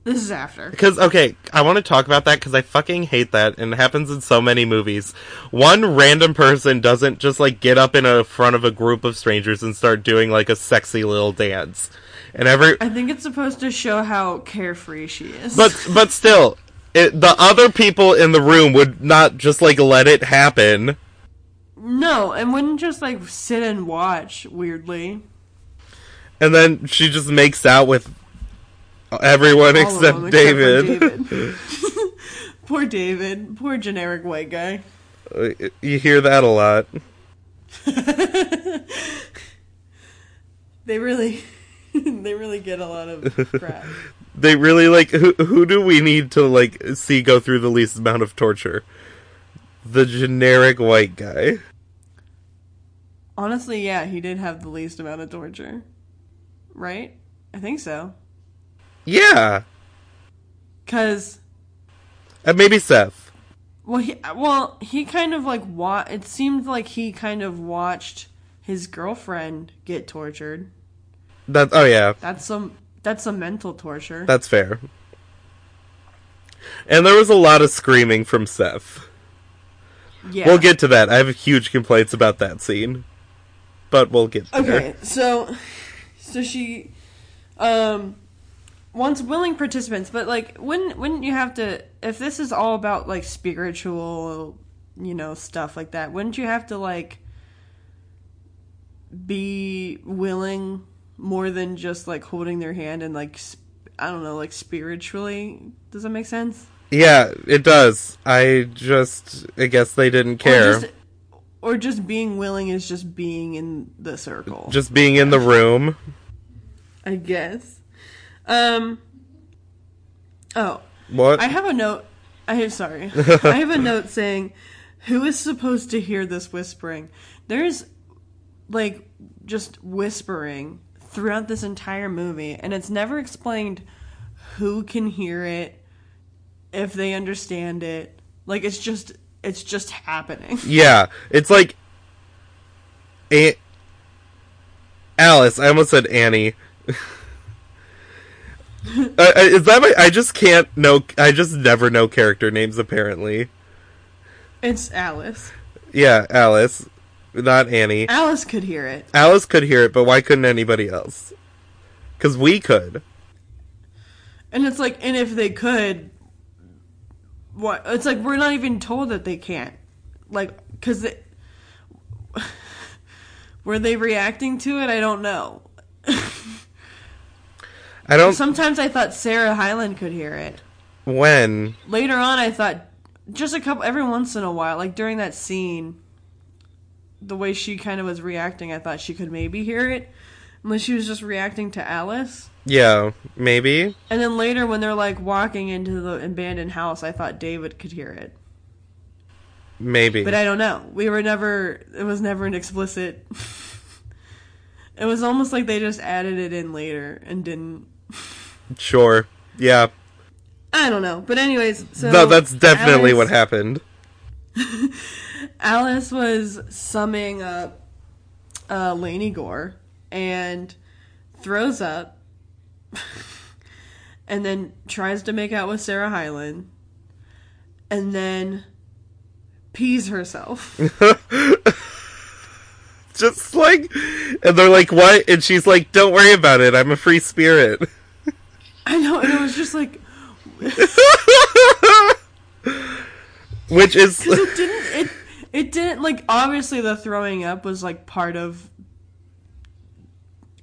This is after. Because okay, I want to talk about that because I fucking hate that, and it happens in so many movies. One random person doesn't just like get up in a front of a group of strangers and start doing like a sexy little dance, and every I think it's supposed to show how carefree she is. but but still, it, the other people in the room would not just like let it happen. no, and wouldn't just like sit and watch weirdly. And then she just makes out with everyone All except them, David. David. poor David. Poor generic white guy. Uh, you hear that a lot. They really, they really get a lot of crap. They really like who who do we need to like see go through the least amount of torture? The generic white guy. Honestly, yeah, he did have the least amount of torture, right? I think so. Yeah. Cause, And maybe Seth. well, he, well, he kind of like wa- It seemed like he kind of watched his girlfriend get tortured. That oh yeah, That's some. That's some mental torture. that's fair. And there was a lot of screaming from Seth. yeah. We'll get to that. I have huge complaints about that scene. But we'll get there. Okay, so so she um wants willing participants, but like wouldn't wouldn't you have to if this is all about like spiritual, you know, stuff like that, wouldn't you have to like be willing more than just like holding their hand and like sp- I don't know, like spiritually? Does that make sense? Yeah, it does. I just I guess they didn't care. Or just, or just being willing is just being in the circle. just being in the room. I guess. Um. Oh, What? I have a note. I have sorry. I have a note saying, "Who is supposed to hear this whispering?" There's like just whispering throughout this entire movie, and it's never explained who can hear it, if they understand it. Like it's just it's just happening. Yeah, it's like a- Alice. I almost said Annie. is that my? I just can't know. I just never know character names. Apparently, It's Alice. yeah, Alice, not Annie. Alice could hear it. Alice could hear it, but why couldn't anybody else? Because we could. And it's like, and if they could, what? It's like we're not even told that they can't. Like, because were they reacting to it? I don't know. I don't. Sometimes I thought Sarah Hyland could hear it. when Later on, I thought just a couple, every once in a while, like during that scene the way she kind of was reacting, I thought she could maybe hear it, unless she was just reacting to Alice. Yeah, maybe. And then later, when they're like walking into the abandoned house, I thought David could hear it. Maybe. But I don't know. We were never. It was never an explicit. it was almost like they just added it in later and didn't. Sure. Yeah. I don't know. But anyways, so no, that's definitely Alice- what happened. Alice was summing up uh, Laney Gore and throws up, and then tries to make out with Sarah Hyland, and then pees herself. Just like, and they're like, "What?" And she's like, "Don't worry about it. I'm a free spirit." I know, and it was just like Which is, because it didn't it it didn't like obviously the throwing up was like part of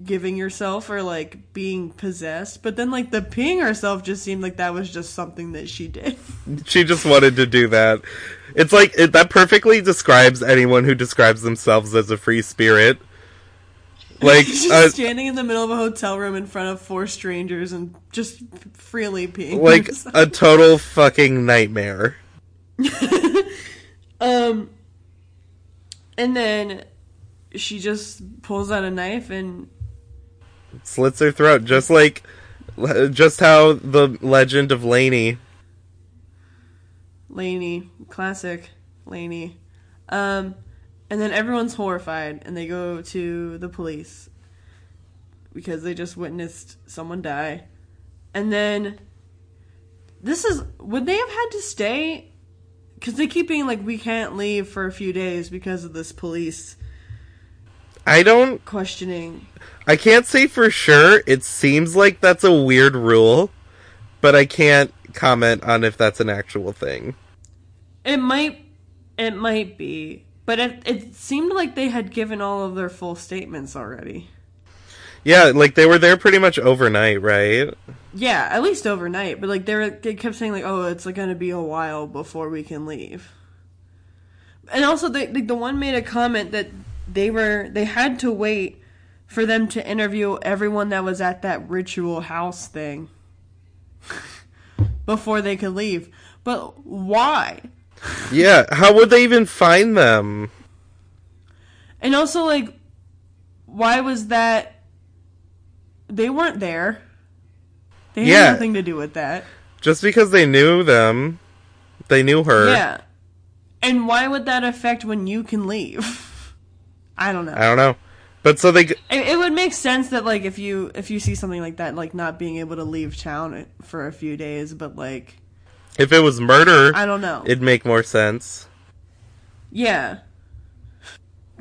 giving yourself or like being possessed but then like the peeing herself just seemed like that was just something that she did she just wanted to do that. It's like it, that perfectly describes anyone who describes themselves as a free spirit. Like, just uh, standing in the middle of a hotel room in front of four strangers and just freely peeing like a total fucking nightmare. um and then she just pulls out a knife and Slits her throat, just like, just how the legend of Laney. Laney, classic Laney. Um, and then everyone's horrified and they go to the police because they just witnessed someone die. And then this is would they have had to stay? Because they keep being like, we can't leave for a few days because of this police I don't questioning. I can't say for sure. It seems like that's a weird rule, but I can't comment on if that's an actual thing. It might, it might be, but it it seemed like they had given all of their full statements already. Yeah, like they were there pretty much overnight, right? Yeah, at least overnight. But like they were, they kept saying like, "Oh, it's like, gonna be a while before we can leave." And also, the the, the one made a comment that they were they had to wait for them to interview everyone that was at that ritual house thing before they could leave. But why? Yeah, how would they even find them? And also, like, why was that? They weren't there. They had Yeah. nothing to do with that. Just because they knew them, they knew her. Yeah. And why would that affect when you can leave? I don't know. I don't know. But so they g- It, it would make sense that like if you if you see something like that, like not being able to leave town for a few days, but like if it was murder, I don't know. it'd make more sense. yeah.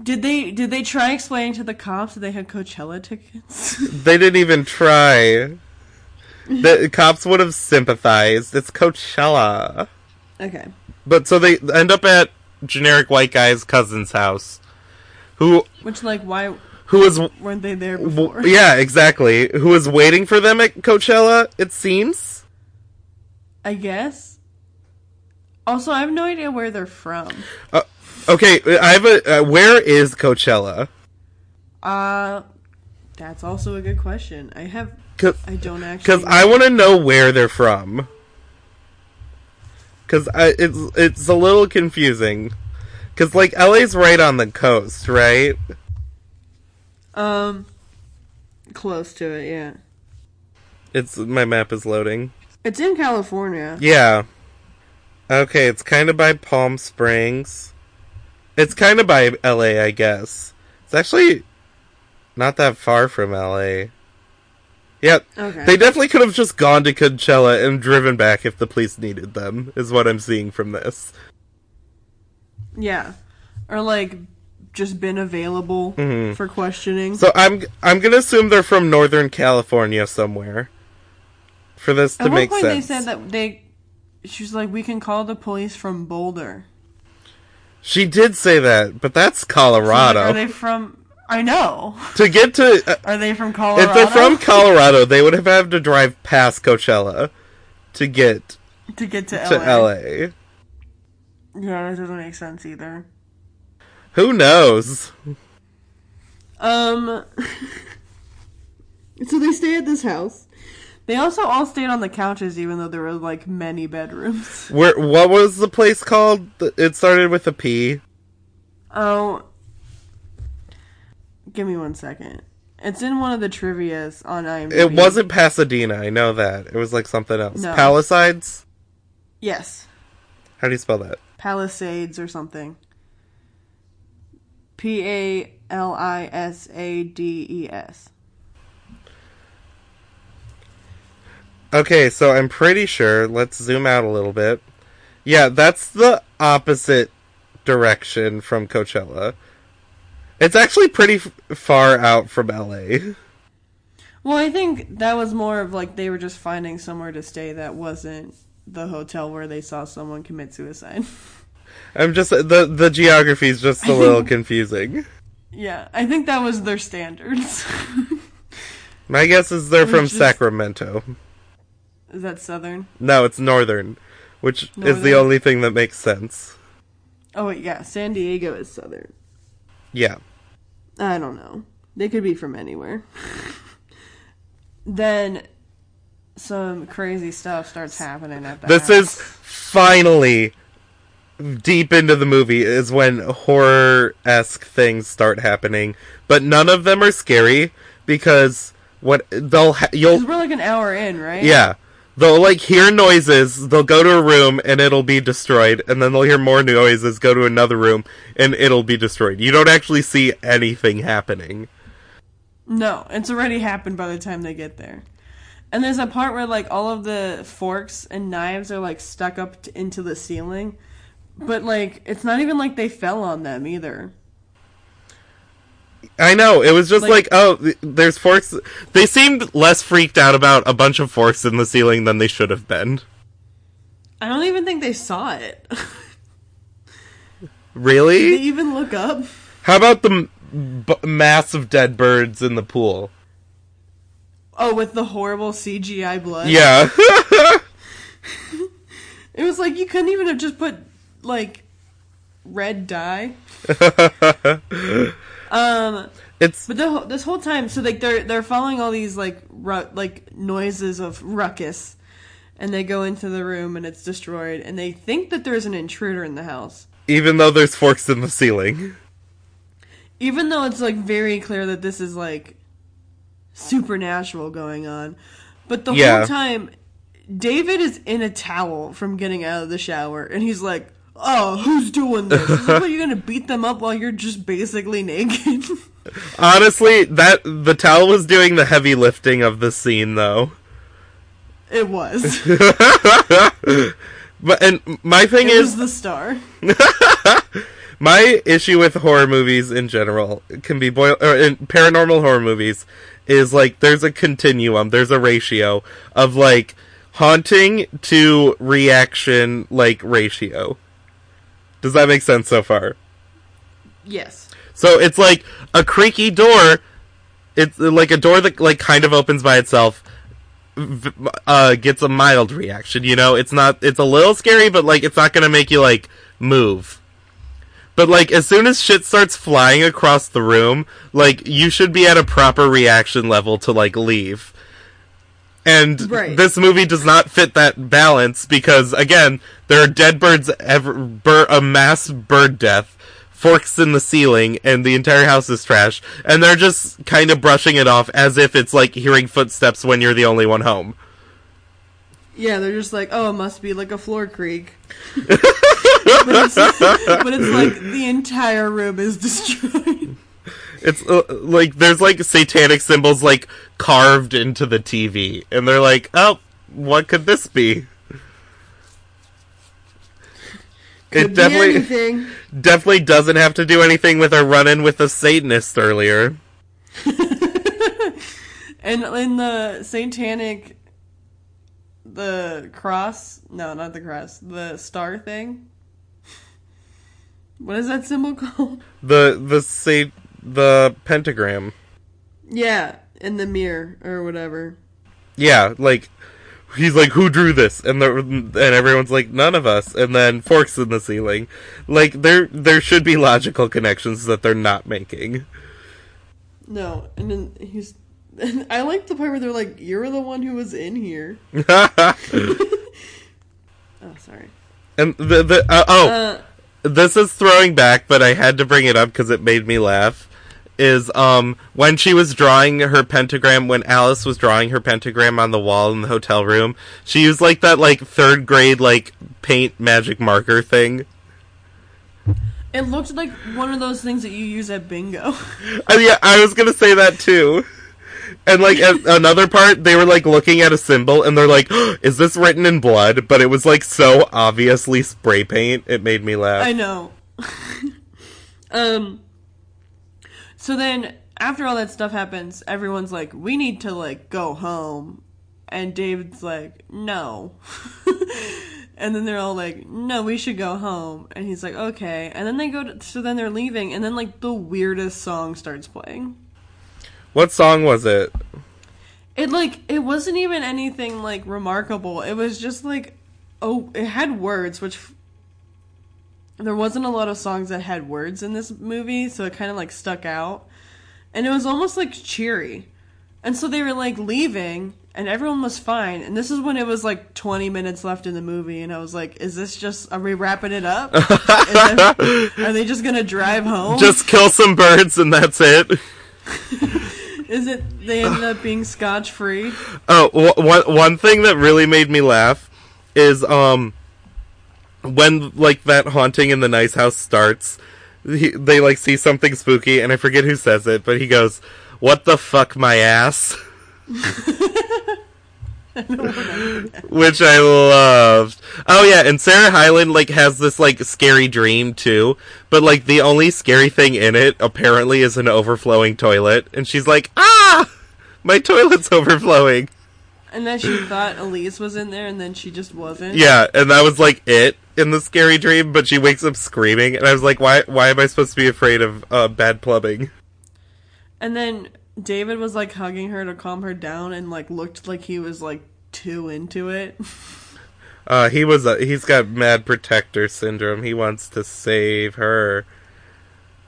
Did they did they try explaining to the cops that they had Coachella tickets? They didn't even try. The cops would have sympathized. It's Coachella. okay. But so they end up at generic white guy's cousin's house, who Which like why who was weren't they there before? yeah exactly who was waiting for them at Coachella. It seems. I guess. Also, I have no idea where they're from. Uh, okay, I have a. Uh, where is Coachella? Uh that's also a good question. I have I don't actually Because I want to know where they're from. Because it's it's a little confusing. Because like LA's right on the coast, right? um close to it, yeah. It's my map is loading. It's in California. Yeah. Okay, it's kind of by Palm Springs. It's kind of by LA, I guess. It's actually not that far from LA. Yep. Okay. They definitely could have just gone to Coachella and driven back if the police needed them, is what I'm seeing from this. Yeah. Or like just been available for questioning. Mm-hmm. So I'm I'm gonna assume they're from Northern California somewhere. For this to At one make point sense. they said that they she was like, We can call the police from Boulder. She did say that, but that's So, like, Colorado. are they from I know. To get to uh, Are they from Colorado? if they're from Colorado, they would have had to drive past Coachella to get to get to, to LA. LA. Yeah, that doesn't make sense either. Who knows? Um. so they stay at this house. They also all stayed on the couches, even though there were like many bedrooms. Where what was the place called? It started with a P. Oh, give me one second. It's in one of the trivia's on IMDb. It wasn't Pasadena, I know that. It was like something else. No. Palisades? Yes, How do you spell that? Palisades or something. P A L I S A D E S. Okay, so I'm pretty sure. Let's zoom out a little bit. Yeah, that's the opposite direction from Coachella. It's actually pretty f- far out from LA. Well, I think that was more of like they were just finding somewhere to stay that wasn't the hotel where they saw someone commit suicide. I'm just the the geography is just a little confusing. yeah, I think that was their standards. My guess is they're from is- Sacramento. Is that southern? No, it's northern, which is the only thing that makes sense. Oh wait, yeah, San Diego is southern. Yeah. I don't know. They could be from anywhere. then some crazy stuff starts happening at that. This is finally deep into the movie is when horror esque things start happening, but none of them are scary because what they'll ha- you'll because we're like an hour in, right? yeah they'll like hear noises they'll go to a room and it'll be destroyed and then they'll hear more noises go to another room and it'll be destroyed you don't actually see anything happening No, it's already happened by the time they get there. And there's a part where like all of the forks and knives are like stuck up t- into the ceiling, but like it's not even like they fell on them either. I know. It was just like, Like- oh, there's forks. They seemed less freaked out about a bunch of forks in the ceiling than they should have been. I don't even think they saw it. Really? Did they even look up. How about the b- mass of dead birds in the pool? Oh, with the horrible CGI blood. Yeah. It was like you couldn't even have just put like red dye. Um, it's but the, this whole time, so like they're they're following all these like ru- like noises of ruckus, and they go into the room and it's destroyed, and they think that there's an intruder in the house, even though there's forks in the ceiling. even though it's like very clear that this is like supernatural going on. But the Yeah. whole time, David is in a towel from getting out of the shower, and he's like, "Oh, who's doing this? Is this what you're gonna beat them up while you're just basically naked?" Honestly, that the towel was doing the heavy lifting of the scene, though. it was. But and my thing It is, the star. My issue with horror movies in general can be boiled, or in paranormal horror movies, is like there's a continuum, there's a ratio of like haunting to reaction, like ratio. Does that make sense so far? Yes. So it's like a creaky door. It's like a door that like kind of opens by itself. Uh, gets a mild reaction. You know, it's not. It's a little scary, but like it's not gonna make you like move. But like as soon as shit starts flying across the room, like you should be at a proper reaction level to like leave. And Right. this movie does not fit that balance because again, there are dead birds ever bir- a mass bird death, forks in the ceiling, and the entire house is trash. And they're just kind of brushing it off as if it's like hearing footsteps when you're the only one home. Yeah, they're just like, oh, it must be like a floor creak. but, it's, but it's like the entire room is destroyed. It's uh, like there's like satanic symbols like carved into the TV, and they're like, "Oh, what could this be?" Could it definitely anything. definitely doesn't have to do anything with our run-in with a Satanist earlier. And in the satanic, the cross, no, not the cross, the star thing. What is that symbol called? The the sa- the pentagram. Yeah, in the mirror or whatever. Yeah, like he's like, "Who drew this?" And the, and everyone's like, "None of us." And then forks in the ceiling. Like there there should be logical connections that they're not making. No, and then he's. And I like the part where they're like, "You're the one who was in here." Oh, sorry. and the the uh, oh, Uh, this is throwing back, but I had to bring it up because it made me laugh. Is um when she was drawing her pentagram when Alice was drawing her pentagram on the wall in the hotel room, she used like that like third grade like paint magic marker thing. it looked like one of those things that you use at bingo. Uh, yeah, I was gonna say that too. And like another part, they were like looking at a symbol and they're like, "Is this written in blood?" But it was like so obviously spray paint. It made me laugh. I know. um. So then, after all that stuff happens, everyone's like, "We need to like go home," and David's like, "No." and then they're all like, "No, we should go home," and he's like, "Okay." And then they go to, so then they're leaving, and then like the weirdest song starts playing. What song was it? It like it wasn't even anything like remarkable. It was just like oh, it had words which there wasn't a lot of songs that had words in this movie, so it kind of like stuck out. And it was almost like cheery. And so they were like leaving and everyone was fine. And this is when it was like 20 minutes left in the movie and I was like, is this just are we wrapping it up? It- are they just going to drive home? Just kill some birds and that's it. is it they ended up being scotch free? Oh, wh- one one thing that really made me laugh is um when like that haunting in the nice house starts. He, they like see something spooky, and I forget who says it, but he goes, "What the fuck, my ass." Which I loved. Oh yeah, and Sarah Hyland like has this like scary dream too, but like the only scary thing in it apparently is an overflowing toilet, and she's like, "Ah, my toilet's overflowing." And then she thought Elise was in there, and then she just wasn't. Yeah, and that was like it in the scary dream. But she wakes up screaming, and I was like, "Why? Why am I supposed to be afraid of uh, bad plumbing?" And then David was like hugging her to calm her down, and like looked like he was like too into it. Uh, he was. Uh, he's got mad protector syndrome. He wants to save her.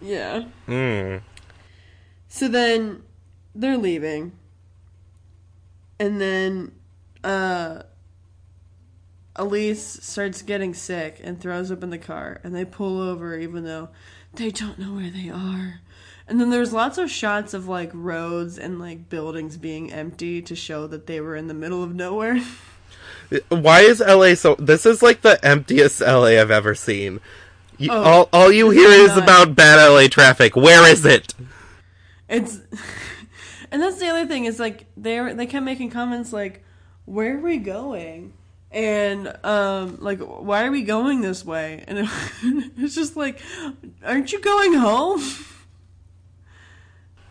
yeah. Hmm. So then they're leaving, and then uh, Elise starts getting sick and throws up in the car, and they pull over even though they don't know where they are. And then there's lots of shots of like roads and like buildings being empty to show that they were in the middle of nowhere. Why is LA so? This is like the emptiest LA I've ever seen. You, Oh, all all you hear is not. about bad LA traffic. Where is it? It's and that's the other thing is like they they kept making comments like where are we going? And um like why are we going this way? And it, it's just like aren't you going home?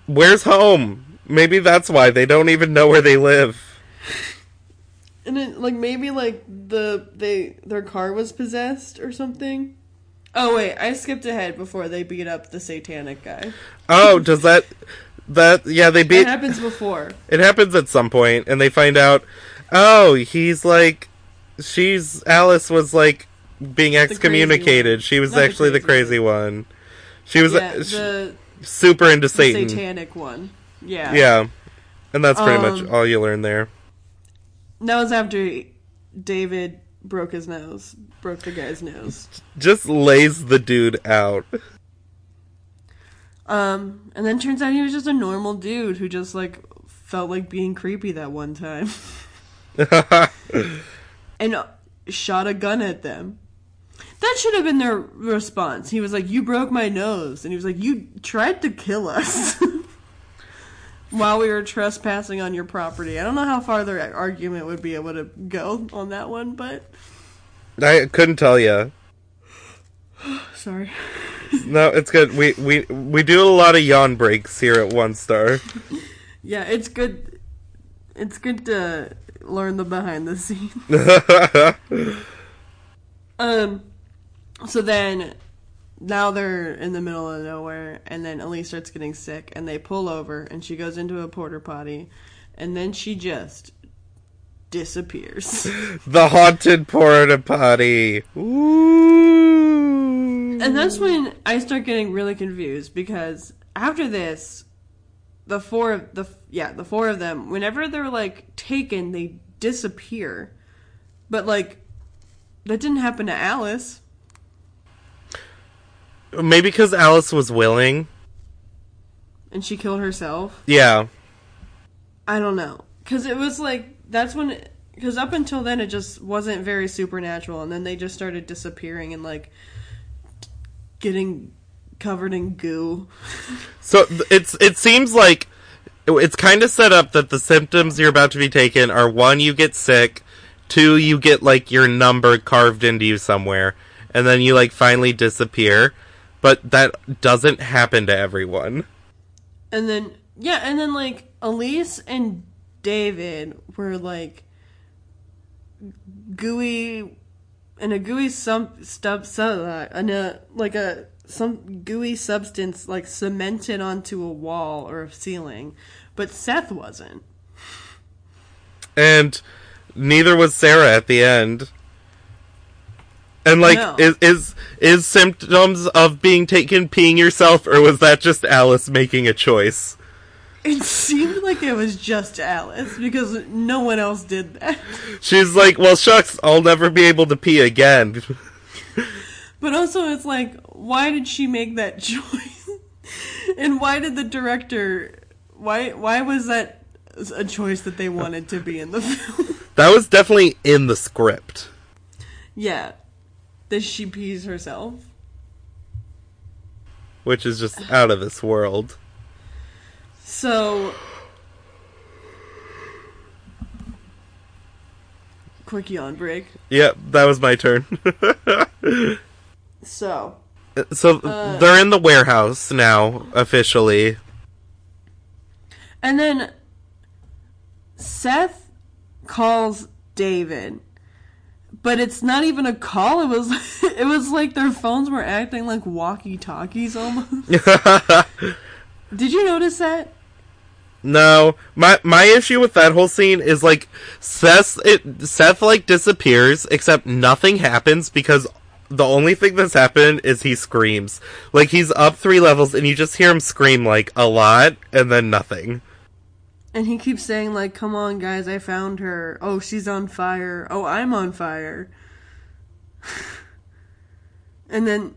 Where's home? Maybe that's why. They don't even know where they live. and then like maybe like the they their car was possessed or something. Oh wait. I skipped ahead before they beat up the satanic guy. Oh, does that that yeah, they beat. it happens before it happens at some point and they find out oh, he's like she's Alice was like being excommunicated. She was Not actually the crazy crazy one. She was yeah uh, the, super into the Satan. satanic one yeah Yeah. And that's pretty much Um, all you learn there. That was after David broke his nose, broke the guy's nose. Just lays the dude out. Um, and then turns out he was just a normal dude who just like felt like being creepy that one time and shot a gun at them. That should have been their response. He was like, "You broke my nose," and he was like, "You tried to kill us." While we were trespassing on your property, I don't know how far their argument would be able to go on that one, but I couldn't tell you. sorry. No, it's good. We we we do a lot of yawn breaks here at One Star. Yeah, it's good. It's good to learn the behind the scenes. Um, so then now they're in the middle of nowhere, and then Elise starts getting sick, and they pull over, and she goes into a porta potty, and then she just disappears. The haunted porta potty. Ooh. And that's when I start getting really confused because after this, the four of the yeah the four of them, whenever they're like taken, they disappear. But like, that didn't happen to Alice. maybe because Alice was willing. and she killed herself. Yeah. I don't know, because it was like that's when, because up until then it just wasn't very supernatural, and then they just started disappearing and like getting covered in goo. So it's it seems like it's kind of set up that the symptoms you're about to be taken are one you get sick, two you get like your number carved into you somewhere, and then you like finally disappear. But that doesn't happen to everyone. And then yeah, and then like Elise and David were like gooey and a gooey some stub so uh, and a like a some gooey substance like cemented onto a wall or a ceiling, but Seth wasn't. and neither was Sarah at the end. And like, No. is is is symptoms of being taken peeing yourself, or was that just Alice making a choice? It seemed like it was just Alice because no one else did that. She's like, well, shucks, I'll never be able to pee again. But also, it's like, why did she make that choice? and why did the director? Why why was that a choice that they wanted to be in the film? that was definitely in the script. yeah, that she pees herself. which is just out of this world. So, quick yawn break. Yep, that was my turn. So, so Uh. they're in the warehouse now, officially. and then Seth calls David. But it's not even a call. It was it was like their phones were acting like walkie-talkies almost. Did you notice that? No, my my issue with that whole scene is like Seth it Seth like disappears except nothing happens because the only thing that's happened is he screams. Like he's up 3 levels and you just hear him scream like a lot and then nothing. And he keeps saying like, "Come on, guys, I found her. Oh, she's on fire. Oh, I'm on fire." and then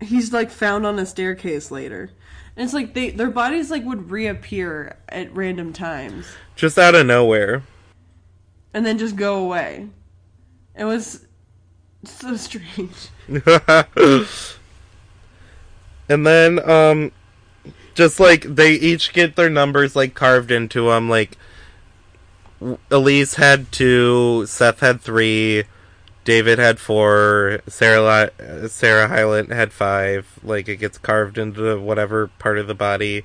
he's like found on a staircase later. And it's like they their bodies like would reappear at random times Just out of nowhere. and then just go away. It was so strange. and then um just like they each get their numbers like carved into them like elise had two seth had three david had four sarah sarah hyland had five like it gets carved into whatever part of the body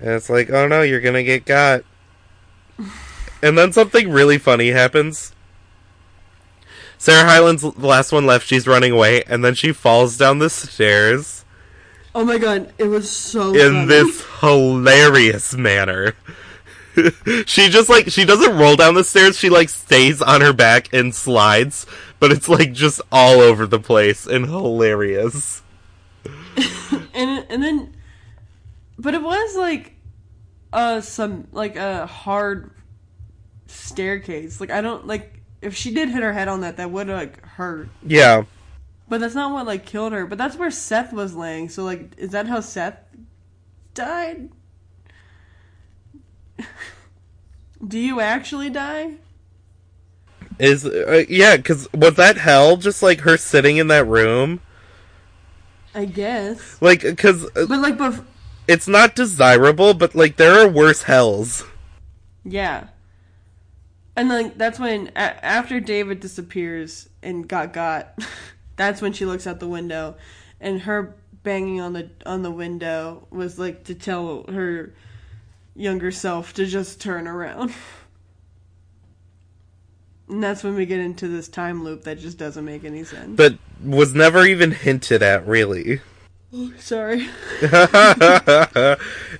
and it's like oh no you're gonna get got and then something really funny happens Sarah Hyland's the last one left. She's running away, and then she falls down the stairs Oh my god, it was so in funny. this hilarious manner. she just like she doesn't roll down the stairs. She like stays on her back and slides, but it's like just all over the place and hilarious. and and then but it was like uh some like a hard staircase. Like i don't like if she did hit her head on that that would like hurt. Yeah, but that's not what like killed her. But that's where seth was laying. So like is that how seth died do you actually die is uh, yeah. Because was that hell? Just like her sitting in that room, i guess like because but like bef- it's not desirable, but like there are worse hells. Yeah. And like that's when a- after David disappears and got got, that's when she looks out the window, and her banging on the on the window was like to tell her younger self to just turn around. And that's when we get into this time loop that just doesn't make any sense. But was never even hinted at, really. Oh, Sorry.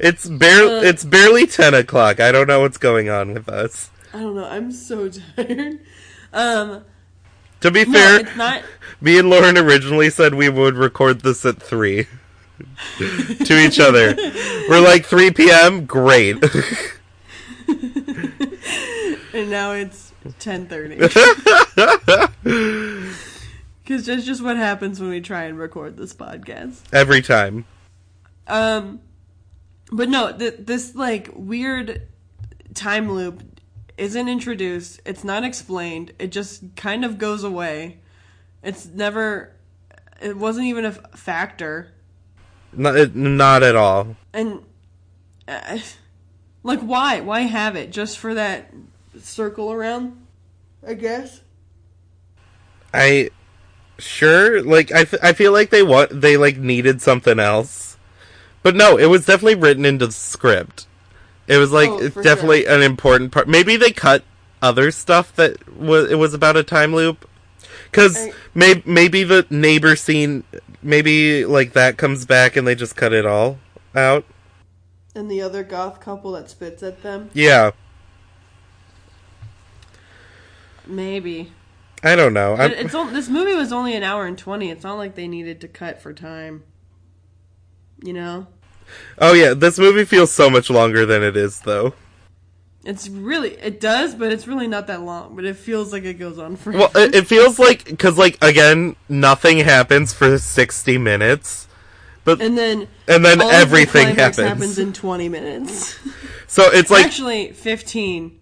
it's barely Uh. it's barely ten o'clock. I don't know what's going on with us. I don't know. I'm so tired. Um, To be no, fair, it's not. me and Lauren originally said we would record this at 3 to each other. We're like 3 p.m. Great. And now it's 10:30. Because that's just what happens when we try and record this podcast. Every time. Um, but no, th- this like weird time loop isn't introduced. It's not explained. It just kind of goes away. It's never. It wasn't even a f- factor. Not, not at all. And uh, like, why? Why have it just for that circle around? I guess. I sure like I, f- I feel like they want they like needed something else. But no, it was definitely written into the script. It was like Oh, definitely an important part. Maybe they cut other stuff that was it was about a time loop. I- may- maybe the neighbor scene maybe like that comes back and they just cut it all out. And the other goth couple that spits at them. Yeah. Maybe. I don't know. But it's this movie was only an hour and twenty. It's not like they needed to cut for time. You know, oh yeah, this movie feels so much longer than it is though. It's really it does, but it's really not that long. But it feels like it goes on for. Well, it, it feels like because like again, nothing happens for sixty minutes, but and then and then of the everything happens. happens in twenty minutes. so it's like Actually, fifteen,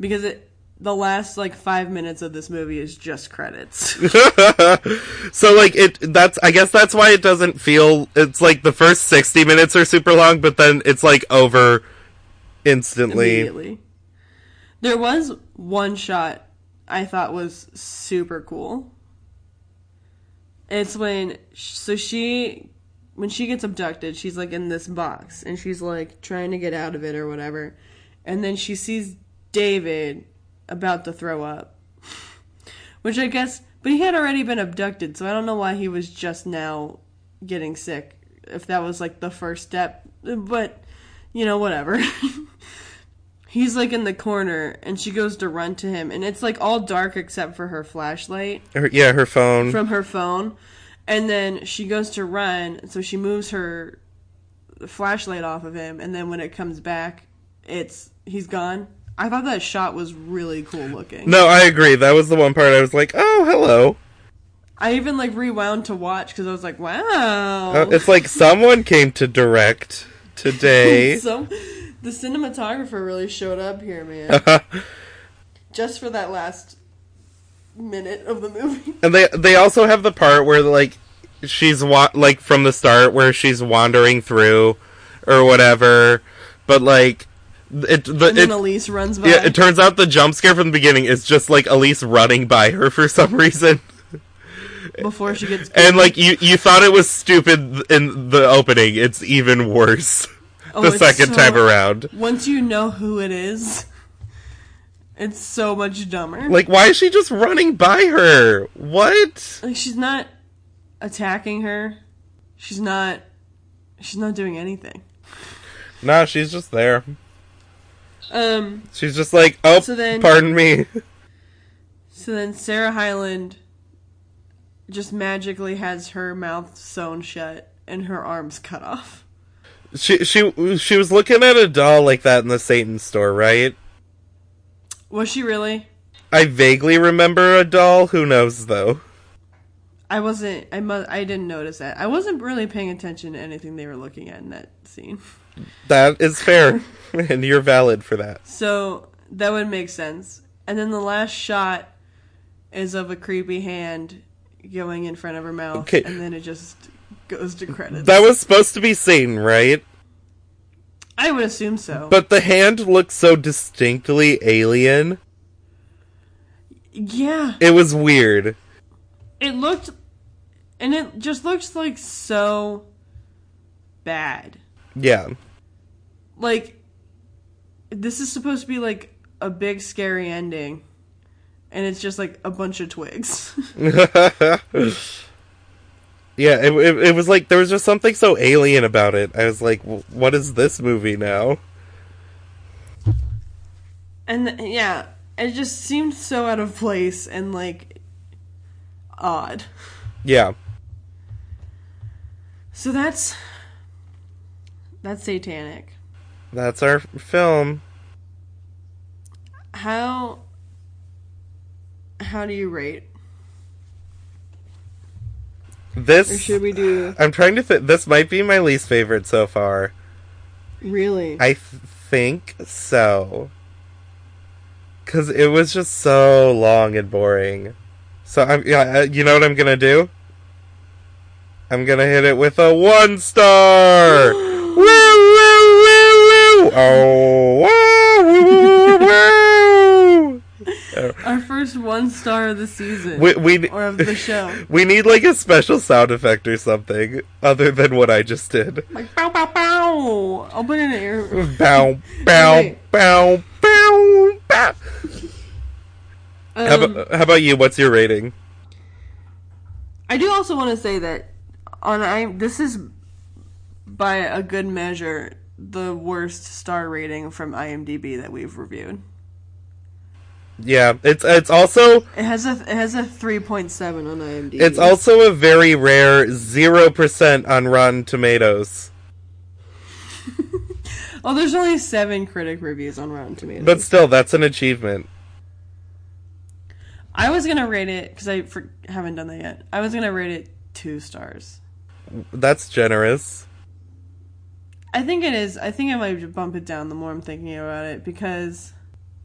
because it the last like five minutes of this movie is just credits. so like it that's I guess that's why it doesn't feel it's like the first 60 minutes are super long but then it's like over instantly. immediately. There was one shot I thought was super cool. It's when so she when she gets abducted, she's like in this box and she's like trying to get out of it or whatever. And then she sees David about to throw up. Which I guess but he had already been abducted, so I don't know why he was just now getting sick if that was like the first step. But you know, whatever. He's like in the corner and she goes to run to him and it's like all dark except for her flashlight Her, yeah, her phone. from her phone. And then she goes to run, so she moves her flashlight off of him and then when it comes back, it's he's gone. I thought that shot was really cool looking. no, I agree. That was the one part I was like, "Oh, hello." I even like rewound to watch cuz I was like, "Wow." Uh, it's like someone came to direct today. the cinematographer really showed up here, man. Just for that last minute of the movie. And they they also have the part where like she's wa- like from the start where she's wandering through or whatever, but like it the And then it, Elise runs by. yeah it turns out the jump scare from the beginning is just like Elise running by her for some reason. Before she gets And like you you thought it was stupid in the opening, it's even worse Oh, the second so- time around. Once you know who it is, it's so much dumber. Like why is she just running by her? What? Like she's not attacking her. She's not. She's not doing anything. Nah, she's just there. Um. She's just like, "Oh, So then- pardon me." So then Sarah Hyland just magically has her mouth sewn shut and her arms cut off. She she she was looking at a doll like that in the Satan store, right? Was she really? I vaguely remember a doll. Who knows though? I wasn't. I mu- I didn't notice that. I wasn't really paying attention to anything they were looking at in that scene. That is fair, and you're valid for that. So that would make sense. And then the last shot is of a creepy hand going in front of her mouth, Okay. and then it just goes to credits. That was supposed to be Satan, right? I would assume so. But the hand looks so distinctly alien. yeah, It was weird. it looked, and it just looks like so bad. Yeah. Like this is supposed to be like a big scary ending, and it's just like a bunch of twigs. Yeah, it, it it was like there was just something so alien about it. I was like, "W- "What is this movie now?" And yeah, it just seemed so out of place and like odd. Yeah. So that's that's satanic. That's our film. How how do you rate? This Or should we do I'm trying to think this might be my least favorite so far. really? I th- think so. Cuz it was just so long and boring. So I'm yeah, uh, you know what I'm going to do? I'm going to hit it with a 1 star. woo woo woo woo. Oh, first one star of the season. We we or of the show. we need like a special sound effect or something other than what I just did. Like bow bow bow. I'll put in an air. Bow, bow, bow, bow, bow. How, Um, about, how about you? What's your rating? I do also want to say that on I this is by a good measure the worst star rating from IMDb that we've reviewed. Yeah, it's it's also It has a it has a 3.7 on IMDb. it's also a very rare zero percent on Rotten Tomatoes. Oh, there's only 7 critic reviews on Rotten Tomatoes. But still, that's an achievement. I was going to rate it cuz I for, haven't done that yet. I was going to rate it 2 stars. That's generous. I think it is. I think I might bump it down the more I'm thinking about it because,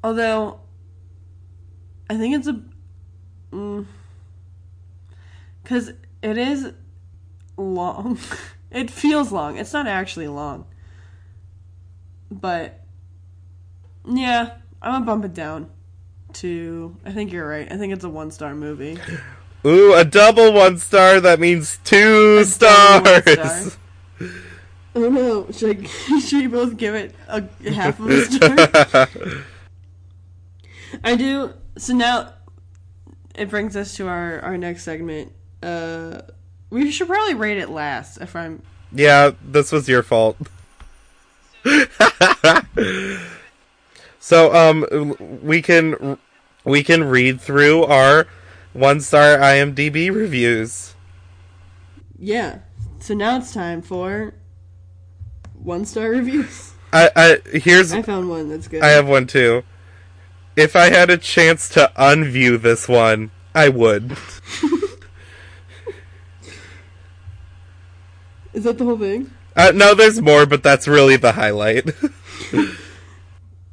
although, I think it's a, mm, because it is long. it feels long. It's not actually long, but yeah, I'm gonna bump it down to. I think you're right. I think it's a one star movie. Ooh, a double one star. That means two A double one stars. star. Oh no! Should I, should we both give it a half of a star? I do. So now it brings us to our our next segment. Uh, we should probably rate it last. If I'm Yeah, this was your fault. so, um, we can we can read through our one star IMDb reviews. yeah. So now it's time for one star reviews. I, I here's I found one that's good. I have one too. If I had a chance to unview this one, I would. Is that the whole thing? Uh, no, there's more, but that's really the highlight.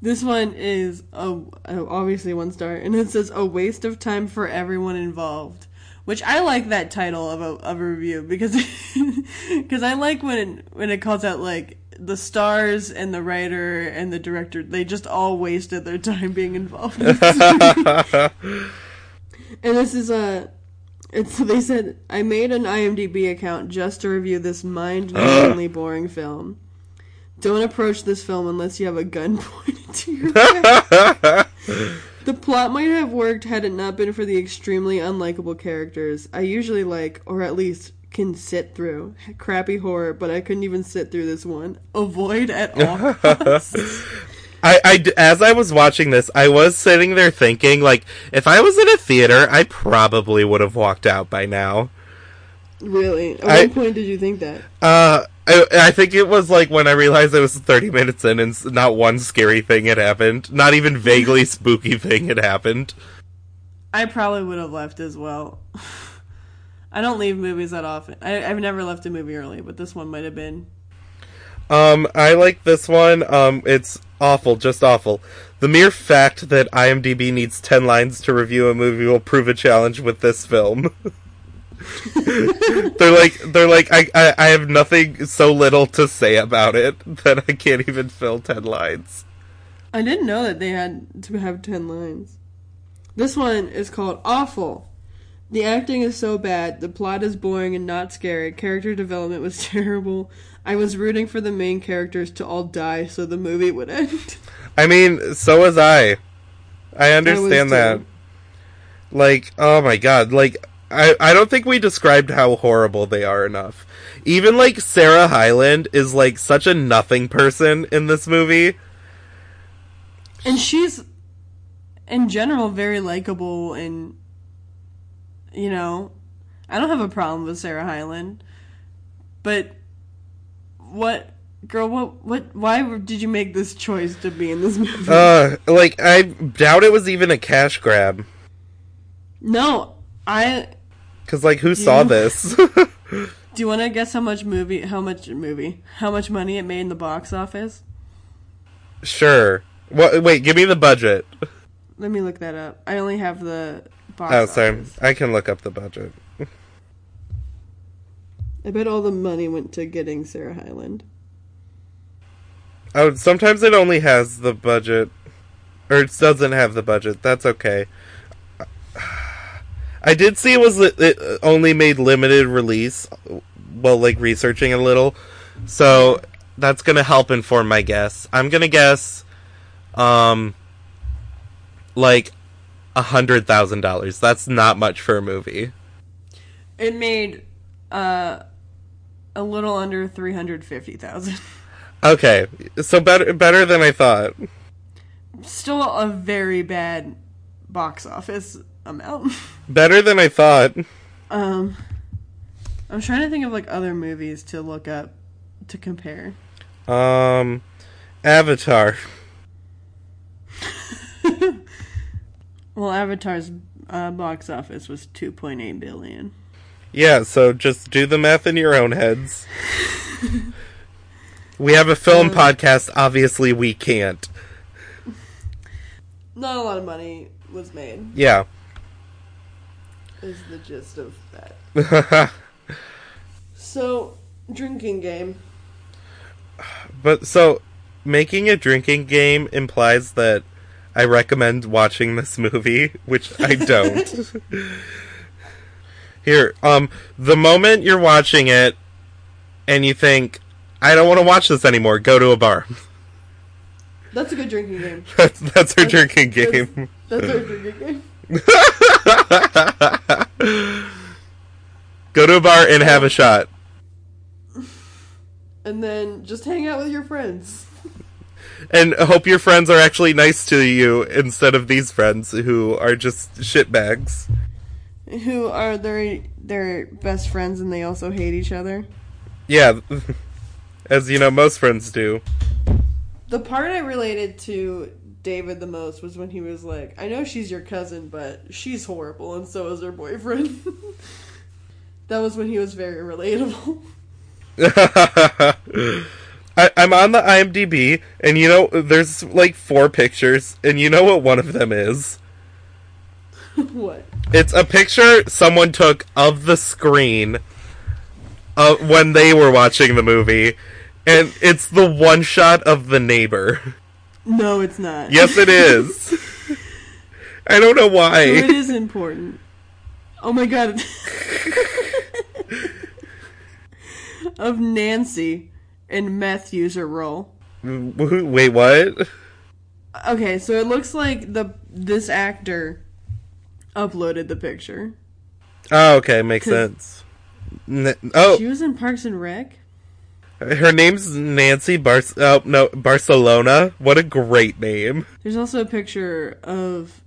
This one is a, obviously one star, and it says a waste of time for everyone involved. Which I like that title of a of a review because because I like when it, when it calls out like the stars and the writer and the director they just all wasted their time being involved. in and this is a it's they said I made an IMDb account just to review this mind-numbingly boring film. Don't approach this film unless you have a gun pointed to your head. The plot might have worked had it not been for the extremely unlikable characters. I usually like, or at least can sit through, crappy horror, but I couldn't even sit through this one. Avoid at all costs. I, I as I was watching this, I was sitting there thinking, like, if I was in a theater, I probably would have walked out by now. really? At I- what point did you think that? Uh, I, I think it was like when I realized it was 30 minutes in and not one scary thing had happened. Not even vaguely spooky thing had happened. I probably would have left as well. I don't leave movies that often. I, I've never left a movie early, but this one might have been. Um, I like this one. Um, it's awful, just awful. The mere fact that IMDb needs 10 lines to review a movie will prove a challenge with this film. they're like, they're like, I, I, I have nothing so little to say about it that I can't even fill 10 lines. I didn't know that they had to have 10 lines. This one is called Awful. The acting is so bad, the plot is boring and not scary, character development was terrible. I was rooting for the main characters to all die so the movie would end. I mean, so was I. I understand too. that. Like, oh my god, like I I don't think we described how horrible they are enough. Even like Sarah Hyland is like such a nothing person in this movie. And she's in general very likable and you know, I don't have a problem with Sarah Hyland. But what girl what what why did you make this choice to be in this movie? Uh, like I doubt it was even a cash grab. no, I Cause like who saw you- this? do you want to guess how much movie how much movie how much money it made in the box office? sure. What? Wait, give me the budget. Let me look that up. I only have the box Oh, sorry. office. I can look up the budget. I bet all the money went to getting Sarah Hyland. Oh, sometimes it only has the budget, or it doesn't have the budget. That's okay. I did see it was it only made limited release. Well, like researching a little, so that's gonna help inform my guess. I'm gonna guess, um, like a hundred thousand dollars. That's not much for a movie. It made uh a little under 350,000. Okay, so better better than I thought. Still a very bad box office amount. Better than I thought. um I'm trying to think of like other movies to look up to compare. Um, Avatar. Well, Avatar's uh, box office was 2.8 billion. Yeah, so just do the math in your own heads. we have a film podcast. Obviously, we can't. Not a lot of money was made. Yeah. Is the gist of that. So, drinking game. but so, making a drinking game implies that I recommend watching this movie, which I don't. Here, um, the moment you're watching it and you think, I don't want to watch this anymore, go to a bar. That's a good drinking game. That's that's our drinking game. That's our drinking game. Go to a bar and have a shot. And then just hang out with your friends. And hope your friends are actually nice to you instead of these friends who are just shitbags. Who are their their best friends and they also hate each other. Yeah, as you know, most friends do. The part I related to David the most was when he was like, I know she's your cousin, but she's horrible and so is her boyfriend. that was when he was very relatable. I, I'm on the IMDb, and you know, there's like four pictures, and you know what one of them is? what? It's a picture someone took of the screen uh, when they were watching the movie, and it's the one shot of the neighbor. No, it's not. Yes, it is. I don't know why. So it is important. Oh my god. of Nancy in meth user role. Wait, what? Okay, so it looks like the this actor uploaded the picture. Oh, okay, makes sense. Oh, She was in Parks and Rec. her name's Nancy Bar. Oh no, Barcelona. What a great name. There's also a picture of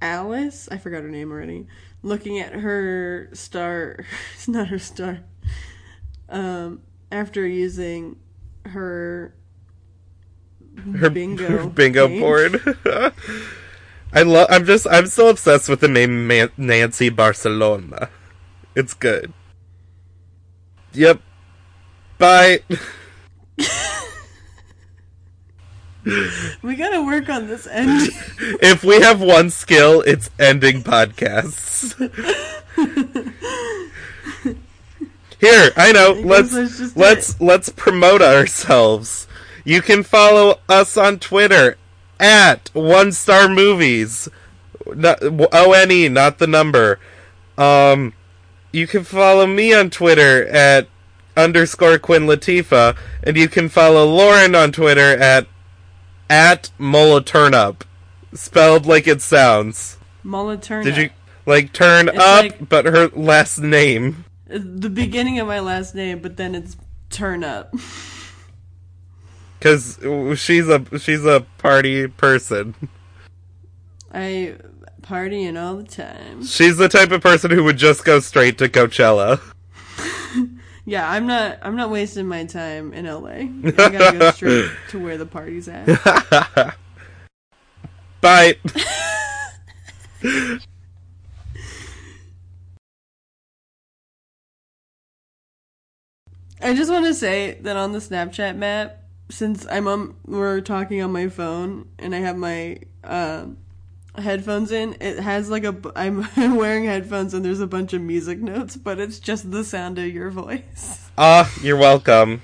Alice. I forgot her name already. Looking at her star. It's not her star. Um, after using her Her bingo her bingo board. I love. I'm just. I'm so obsessed with the name Man- Nancy Barcelona. It's good. Yep. Bye. We gotta work on this end. if we have one skill, it's ending podcasts. Here, I know. guess Let's let's let's let's promote ourselves. You can follow us on Twitter at One Star Movies. O N E, not the number. Um, you can follow me on Twitter at underscore Quinn Latifa, and you can follow Lauren on Twitter at at Molaturnup, spelled like it sounds. Mullet turn. Did you like turn It's up, like- but her last name? The beginning of my last name, but then it's turn up. Because she's a she's a party person. I partying all the time. She's the type of person who would just go straight to Coachella. Yeah, I'm not. I'm not wasting my time in LA. I gotta go straight to where the party's at. Bye. I just want to say that on the Snapchat map, since I'm on, we're talking on my phone and I have my um headphones in, it has like a. I'm wearing headphones and there's a bunch of music notes, but it's just the sound of your voice. Ah, you're welcome.